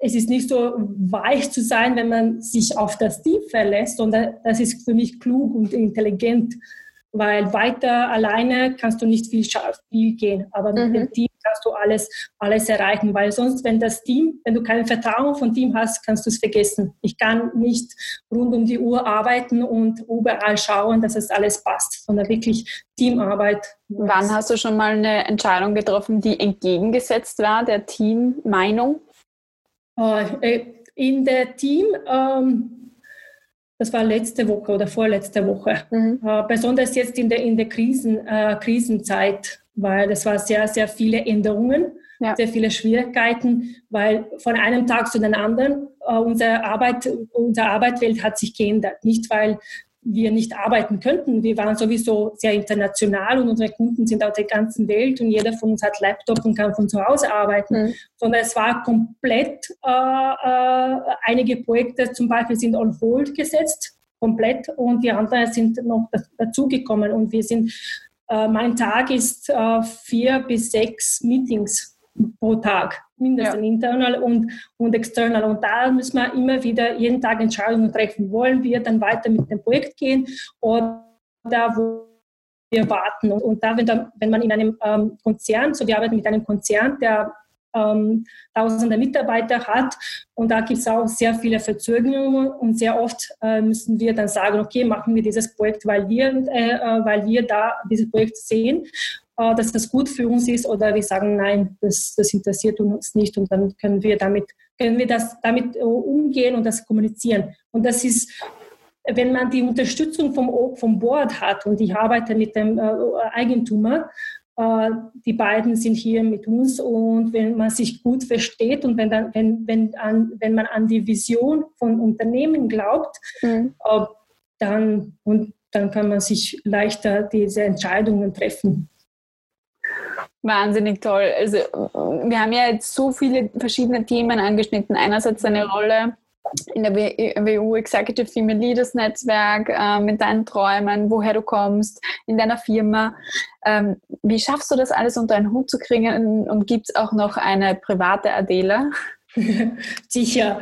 S2: es ist nicht so weich zu sein, wenn man sich auf das Team verlässt, sondern das ist für mich klug und intelligent, weil weiter alleine kannst du nicht viel, viel gehen. Aber mit mhm. dem Team kannst du alles, alles erreichen, weil sonst, wenn das Team, wenn du kein Vertrauen von Team hast, kannst du es vergessen. Ich kann nicht rund um die Uhr arbeiten und überall schauen, dass es alles passt, sondern wirklich Teamarbeit.
S1: Wann hast du schon mal eine Entscheidung getroffen, die entgegengesetzt war der Teammeinung?
S2: Äh, in der Team, ähm, das war letzte Woche oder vorletzte Woche. Mhm. Äh, besonders jetzt in der, in der Krisen, äh, Krisenzeit weil es war sehr, sehr viele Änderungen, ja. sehr viele Schwierigkeiten, weil von einem Tag zu den anderen äh, unsere Arbeit, unsere Arbeitswelt hat sich geändert. Nicht, weil wir nicht arbeiten könnten. Wir waren sowieso sehr international und unsere Kunden sind aus der ganzen Welt und jeder von uns hat Laptop und kann von zu Hause arbeiten. Mhm. Sondern es war komplett, äh, äh, einige Projekte zum Beispiel sind on hold gesetzt, komplett und die anderen sind noch dazugekommen und wir sind äh, mein Tag ist äh, vier bis sechs Meetings pro Tag, mindestens ja. internal und, und external. Und da müssen wir immer wieder jeden Tag Entscheidungen treffen. Wollen wir dann weiter mit dem Projekt gehen oder wo wir warten? Und, und da, wenn, da, wenn man in einem ähm, Konzern, so wir arbeiten mit einem Konzern, der ähm, tausende Mitarbeiter hat. Und da gibt es auch sehr viele Verzögerungen und sehr oft äh, müssen wir dann sagen, okay, machen wir dieses Projekt, weil wir, äh, äh, weil wir da dieses Projekt sehen, dass das gut für uns ist oder wir sagen, nein, das, das interessiert uns nicht und dann können wir damit, können wir das damit äh, umgehen und das kommunizieren. Und das ist wenn man die Unterstützung vom, vom Board hat und ich arbeite mit dem äh, Eigentümer, äh, die beiden sind hier mit uns und wenn man sich gut versteht und wenn, dann, wenn, wenn, an, wenn man an die Vision von Unternehmen glaubt, mhm. Äh, dann, und dann kann man sich leichter diese Entscheidungen treffen.
S1: Wahnsinnig toll. Also wir haben ja jetzt so viele verschiedene Themen angeschnitten. Einerseits eine Rolle in der WU Executive Female Leaders Netzwerk äh, mit deinen Träumen, woher du kommst, in deiner Firma. Ähm, wie schaffst du das alles unter einen Hut zu kriegen und gibt es auch noch eine private Adela?
S2: Sicher.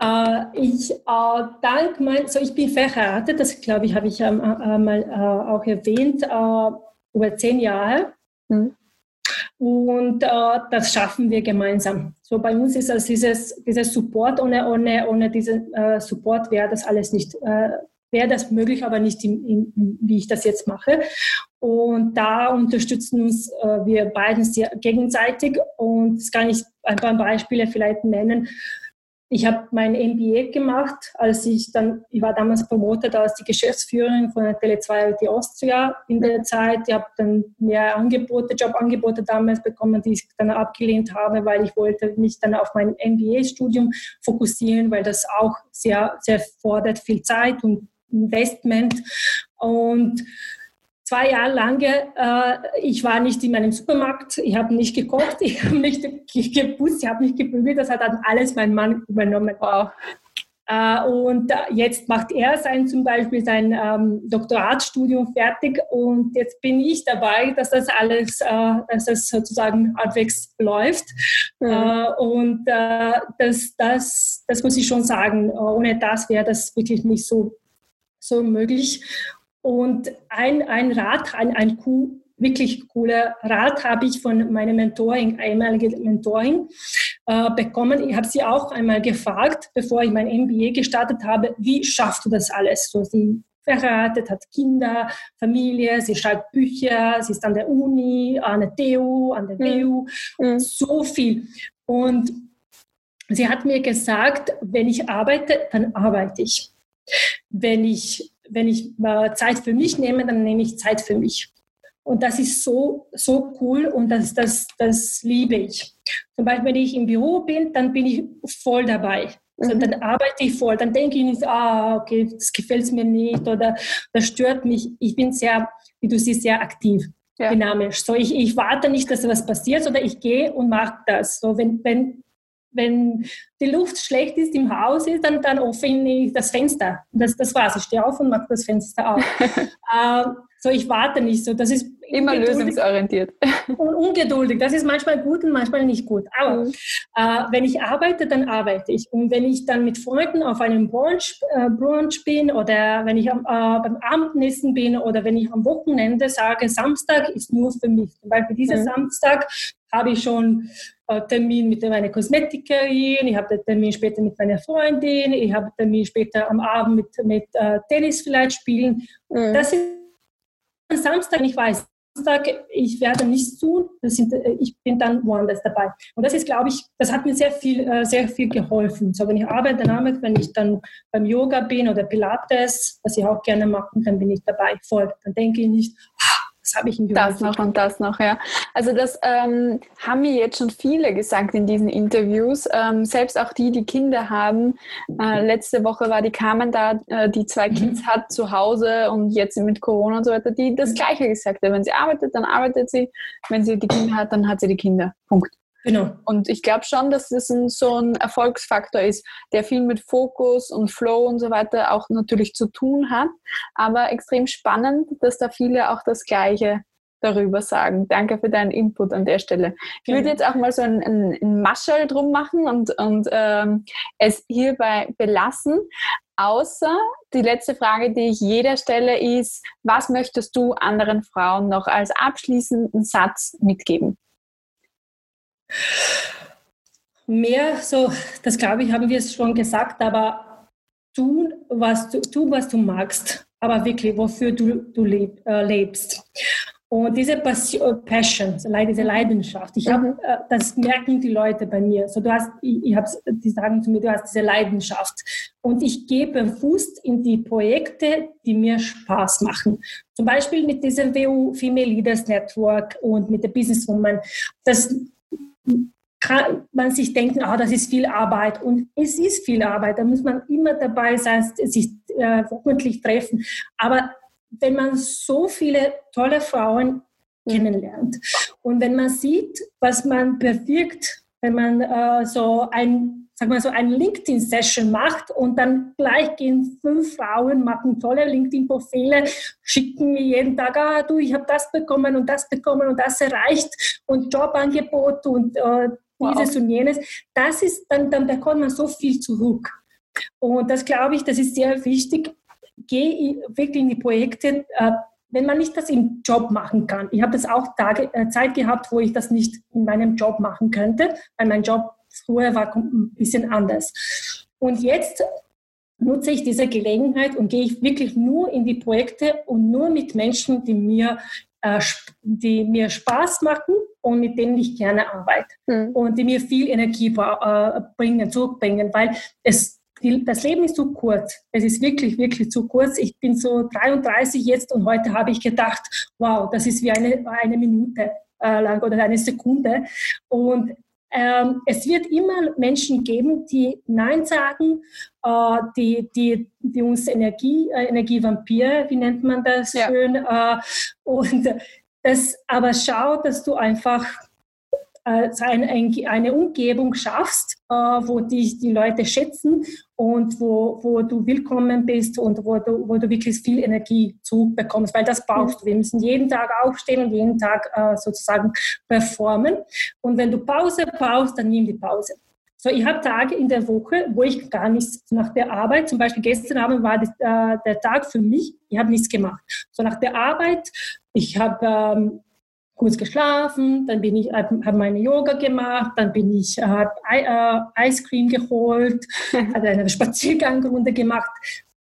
S2: Äh, ich, äh, dank mein, so ich bin verheiratet, das glaube ich, habe ich ähm, äh, mal äh, auch erwähnt, äh, über zehn Jahre. Mhm. Und äh, das schaffen wir gemeinsam. So bei uns ist es dieses, dieses Support, ohne, ohne, ohne diesen äh, Support wäre das alles nicht, äh, wäre das möglich, aber nicht, in, in, wie ich das jetzt mache. Und da unterstützen uns äh, wir beiden sehr gegenseitig. Und das kann ich ein paar Beispiele vielleicht nennen. Ich habe mein MBA gemacht, als ich dann, ich war damals promotet als die Geschäftsführerin von der Tele2 IT Austria in der Zeit. Ich habe dann mehr Angebote, Jobangebote damals bekommen, die ich dann abgelehnt habe, weil ich wollte mich dann auf mein MBA-Studium fokussieren, weil das auch sehr, sehr fordert viel Zeit und Investment. Und zwei Jahre lang, äh, ich war nicht in meinem Supermarkt, ich habe nicht gekocht, ich habe nicht geputzt, ich habe nicht gebügelt, das hat dann alles mein Mann übernommen. Wow. Äh, und jetzt macht er sein zum Beispiel sein ähm, Doktoratstudium fertig und jetzt bin ich dabei, dass das alles, äh, dass das sozusagen halbwegs läuft. Mhm. Äh, und äh, das, das, das muss ich schon sagen, ohne das wäre das wirklich nicht so, so möglich. Und ein, ein Rat, ein, ein wirklich cooler Rat habe ich von meiner Mentoring, einmalige Mentoring, äh, bekommen. Ich habe sie auch einmal gefragt, bevor ich mein MBA gestartet habe, wie schaffst du das alles? So, sie verheiratet, hat Kinder, Familie, sie schreibt Bücher, sie ist an der Uni, an der TU, an der WU, mhm. so viel. Und sie hat mir gesagt, wenn ich arbeite, dann arbeite ich. Wenn ich, wenn ich Zeit für mich nehme, dann nehme ich Zeit für mich. Und das ist so, so cool und das, das, das liebe ich. Zum Beispiel, wenn ich im Büro bin, dann bin ich voll dabei. Also dann arbeite ich voll, dann denke ich nicht, ah, okay, das gefällt mir nicht oder das stört mich. Ich bin sehr, wie du siehst, sehr aktiv, ja. dynamisch. So, ich, ich warte nicht, dass was passiert, sondern ich gehe und mache das. So, wenn, wenn, wenn die Luft schlecht ist im Haus, ist, dann, dann öffne ich das Fenster. Das, das war's. Ich stehe auf und mache das Fenster auf. ähm, so, ich warte nicht so. Das ist
S1: immer lösungsorientiert.
S2: Und ungeduldig. Das ist manchmal gut und manchmal nicht gut. Aber mhm. äh, wenn ich arbeite, dann arbeite ich. Und wenn ich dann mit Freunden auf einem Brunch, äh, Brunch bin oder wenn ich am, äh, beim Abendessen bin oder wenn ich am Wochenende sage, Samstag ist nur für mich. Zum Beispiel diesen mhm. Samstag habe ich schon äh, Termin mit meiner Kosmetikerin, ich habe den Termin später mit meiner Freundin, ich habe Termin später am Abend mit, mit äh, Tennis vielleicht spielen. Mhm. Das ist Samstag, ich weiß, Samstag, ich werde nichts tun, sind, äh, ich bin dann woanders dabei. Und das ist, glaube ich, das hat mir sehr viel, äh, sehr viel geholfen. So, wenn ich arbeite, arbeite, wenn ich dann beim Yoga bin oder Pilates, was ich auch gerne machen kann, bin ich dabei voll. Dann denke ich nicht,
S1: das habe ich Das noch und das noch, ja. Also das ähm, haben mir jetzt schon viele gesagt in diesen Interviews, ähm, selbst auch die, die Kinder haben. Äh, letzte Woche war die Carmen da, äh, die zwei mhm. Kids hat zu Hause und jetzt mit Corona und so weiter, die das mhm. Gleiche gesagt hat. Wenn sie arbeitet, dann arbeitet sie. Wenn sie die Kinder hat, dann hat sie die Kinder. Punkt. Genau. Und ich glaube schon, dass das ein, so ein Erfolgsfaktor ist, der viel mit Fokus und Flow und so weiter auch natürlich zu tun hat. Aber extrem spannend, dass da viele auch das Gleiche darüber sagen. Danke für deinen Input an der Stelle. Ich würde jetzt auch mal so ein, ein, ein Maschel drum machen und, und ähm, es hierbei belassen. Außer die letzte Frage, die ich jeder stelle, ist, was möchtest du anderen Frauen noch als abschließenden Satz mitgeben?
S2: Mehr so, das glaube ich, haben wir es schon gesagt, aber tun, was du, tu, was du magst, aber wirklich, wofür du, du leb, äh, lebst. Und diese Passion, Passion, diese Leidenschaft, ich habe, mhm. äh, das merken die Leute bei mir. So, du hast, ich, ich die sagen zu mir, du hast diese Leidenschaft. Und ich gehe bewusst in die Projekte, die mir Spaß machen. Zum Beispiel mit diesem WU Female Leaders Network und mit der Businesswoman. Das kann man sich denken, ah, das ist viel Arbeit. Und es ist viel Arbeit. Da muss man immer dabei sein, sich äh, wöchentlich treffen. Aber wenn man so viele tolle Frauen kennenlernt und wenn man sieht, was man bewirkt, wenn man äh, so ein sag mal so ein LinkedIn-Session macht und dann gleich gehen fünf Frauen, machen tolle LinkedIn-Profile, schicken mir jeden Tag, ah du, ich habe das bekommen und das bekommen und das erreicht und Jobangebot und äh, dieses wow. und jenes. Das ist, dann, dann bekommt man so viel zurück. Und das glaube ich, das ist sehr wichtig. Geh wirklich in die Projekte, äh, wenn man nicht das im Job machen kann. Ich habe das auch Tage, äh, Zeit gehabt, wo ich das nicht in meinem Job machen könnte, weil mein Job Früher war ein bisschen anders. Und jetzt nutze ich diese Gelegenheit und gehe ich wirklich nur in die Projekte und nur mit Menschen, die mir, äh, die mir Spaß machen und mit denen ich gerne arbeite mhm. und die mir viel Energie äh, bringen, zurückbringen, weil es die, das Leben ist zu kurz. Es ist wirklich, wirklich zu kurz. Ich bin so 33 jetzt und heute habe ich gedacht, wow, das ist wie eine, eine Minute äh, lang oder eine Sekunde. Und ähm, es wird immer Menschen geben, die Nein sagen, äh, die, die, die uns Energie, äh, Energievampir, wie nennt man das ja. schön, äh, und das, aber schau, dass du einfach eine Umgebung schaffst, äh, wo dich die Leute schätzen und wo, wo du willkommen bist und wo du, wo du wirklich viel Energie zubekommst, weil das brauchst du. Wir müssen jeden Tag aufstehen und jeden Tag äh, sozusagen performen. Und wenn du Pause brauchst, dann nimm die Pause. So, ich habe Tage in der Woche, wo ich gar nichts nach der Arbeit, zum Beispiel gestern Abend war das, äh, der Tag für mich, ich habe nichts gemacht. So nach der Arbeit, ich habe ähm, kurz geschlafen, dann bin ich, habe meine Yoga gemacht, dann bin ich, habe äh, Ice Cream geholt, habe eine Spaziergangrunde gemacht.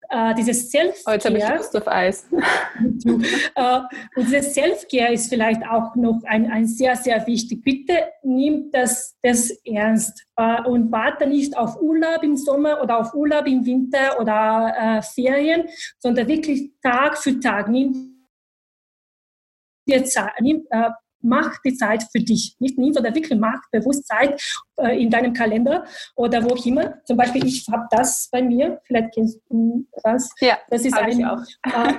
S2: äh, dieses Self-Care.
S1: Heute habe ich Lust auf Eis.
S2: äh, und dieses Self-Care ist vielleicht auch noch ein, ein sehr, sehr wichtig. Bitte nimm das, das ernst äh, und warte nicht auf Urlaub im Sommer oder auf Urlaub im Winter oder äh, Ferien, sondern wirklich Tag für Tag. Nimm dir Zeit, nimm, äh, mach die Zeit für dich. Nicht nimm, sondern wirklich mach bewusst Zeit äh, in deinem Kalender oder wo auch immer. Zum Beispiel, ich habe das bei mir, vielleicht kennst du das.
S1: Ja,
S2: das ist ein,
S1: ich auch.
S2: Äh,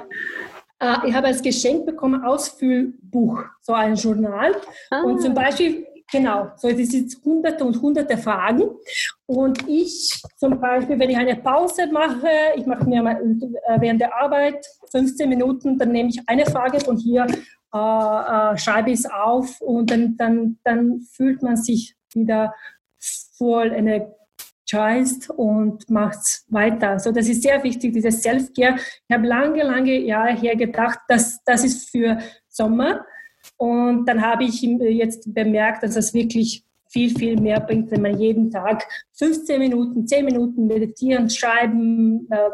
S2: äh, ich habe als Geschenk bekommen Ausfüllbuch, so ein Journal. Ah. Und zum Beispiel, genau, so es sind hunderte und hunderte Fragen. Und ich zum Beispiel, wenn ich eine Pause mache, ich mache mir mal, äh, während der Arbeit 15 Minuten, dann nehme ich eine Frage von hier äh, äh, schreibe ich es auf und dann, dann, dann fühlt man sich wieder voll energized und macht es weiter. So, das ist sehr wichtig, dieses Self-Care. Ich habe lange, lange Jahre her gedacht, dass das ist für Sommer. Und dann habe ich jetzt bemerkt, dass das wirklich viel, viel mehr bringt, wenn man jeden Tag 15 Minuten, 10 Minuten meditieren, schreiben, äh,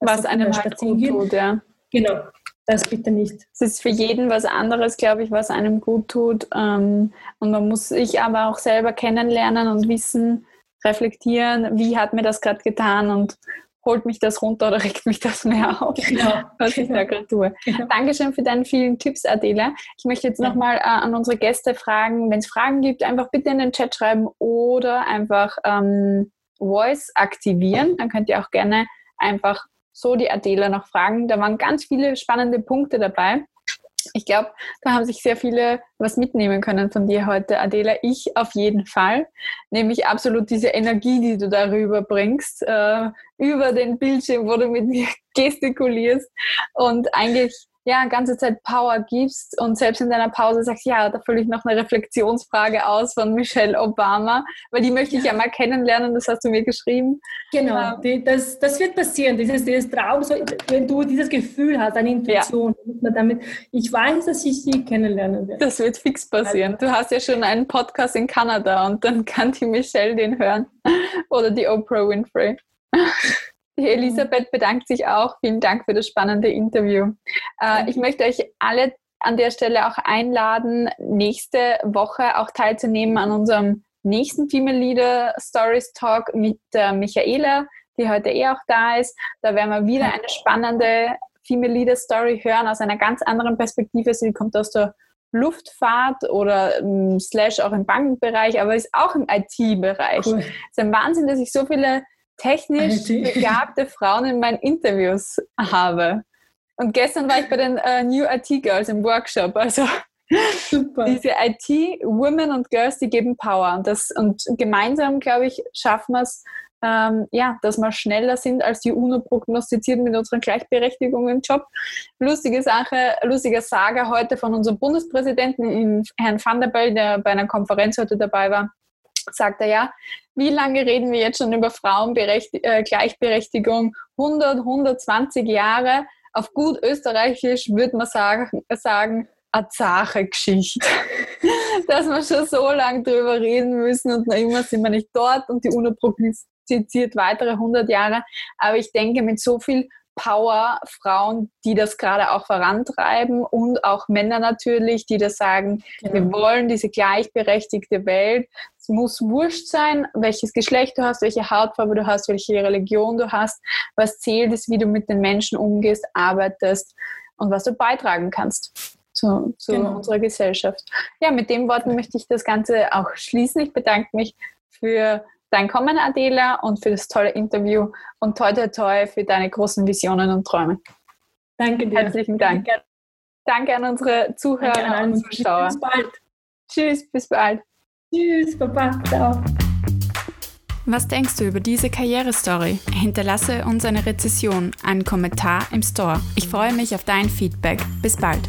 S1: was einem halt gut tut, ja.
S2: Genau, das bitte nicht.
S1: Es ist für jeden was anderes, glaube ich, was einem gut tut. Ähm, und man muss sich aber auch selber kennenlernen und wissen, reflektieren, wie hat mir das gerade getan und holt mich das runter oder regt mich das mehr auf, genau. was ich da gerade tue. Genau. Dankeschön für deine vielen Tipps, Adela. Ich möchte jetzt ja. nochmal äh, an unsere Gäste fragen, wenn es Fragen gibt, einfach bitte in den Chat schreiben oder einfach ähm, Voice aktivieren. Dann könnt ihr auch gerne einfach so die Adela noch fragen. Da waren ganz viele spannende Punkte dabei. Ich glaube, da haben sich sehr viele was mitnehmen können von dir heute, Adela. Ich auf jeden Fall. Nämlich absolut diese Energie, die du darüber bringst, äh, über den Bildschirm, wo du mit mir gestikulierst und eigentlich ja, ganze Zeit Power gibst und selbst in deiner Pause sagst, ja, da fülle ich noch eine Reflexionsfrage aus von Michelle Obama, weil die möchte ich ja, mal kennenlernen, das hast du mir geschrieben.
S2: Genau, die, das, das wird passieren, dieses, dieses Traum, so, wenn du dieses Gefühl hast, eine Intuition, ja. damit, ich weiß, dass ich sie kennenlernen werde.
S1: Das wird fix passieren. Du hast ja schon einen Podcast in Kanada und dann kann die Michelle den hören oder die Oprah Winfrey. Die Elisabeth bedankt sich auch. Vielen Dank für das spannende Interview. Äh, ich möchte euch alle an der Stelle auch einladen, nächste Woche auch teilzunehmen an unserem nächsten Female Leader Stories Talk mit der Michaela, die heute eh auch da ist. Da werden wir wieder eine spannende Female Leader Story hören aus einer ganz anderen Perspektive. Sie kommt aus der Luftfahrt oder ähm, slash auch im Bankenbereich, aber ist auch im IT-Bereich. Cool. Es ist ein Wahnsinn, dass ich so viele technisch begabte Frauen in meinen Interviews habe. Und gestern war ich bei den uh, New IT Girls im Workshop. Also Super. diese IT-Women und Girls, die geben Power. Und, das, und gemeinsam, glaube ich, schaffen wir es, ähm, ja, dass wir schneller sind als die UNO prognostiziert mit unserer Gleichberechtigung im Job. Lustige Sache, lustiger Saga heute von unserem Bundespräsidenten, Herrn Van der Bell, der bei einer Konferenz heute dabei war sagt er ja, wie lange reden wir jetzt schon über Frauengleichberechtigung? 100, 120 Jahre. Auf gut österreichisch würde man sagen, sagen eine zache Geschichte. Dass wir schon so lange drüber reden müssen und noch immer sind wir nicht dort und die UNO prognostiziert weitere 100 Jahre. Aber ich denke, mit so viel Power Frauen, die das gerade auch vorantreiben und auch Männer natürlich, die das sagen, genau. wir wollen diese gleichberechtigte Welt. Es muss wurscht sein, welches Geschlecht du hast, welche Hautfarbe du hast, welche Religion du hast. Was zählt ist, wie du mit den Menschen umgehst, arbeitest und was du beitragen kannst zu, zu genau. unserer Gesellschaft. Ja, mit den Worten möchte ich das Ganze auch schließen. Ich bedanke mich für dein Kommen, Adela, und für das tolle Interview und toi toi toi für deine großen Visionen und Träume.
S2: Danke dir.
S1: Herzlichen Dank. Danke, Danke an unsere Zuhörer an und Zuschauer.
S2: Bis bald.
S1: Tschüss, bis bald.
S2: Tschüss, Papa. Ciao.
S3: Was denkst du über diese Karrierestory? Hinterlasse uns eine Rezession, einen Kommentar im Store. Ich freue mich auf dein Feedback. Bis bald.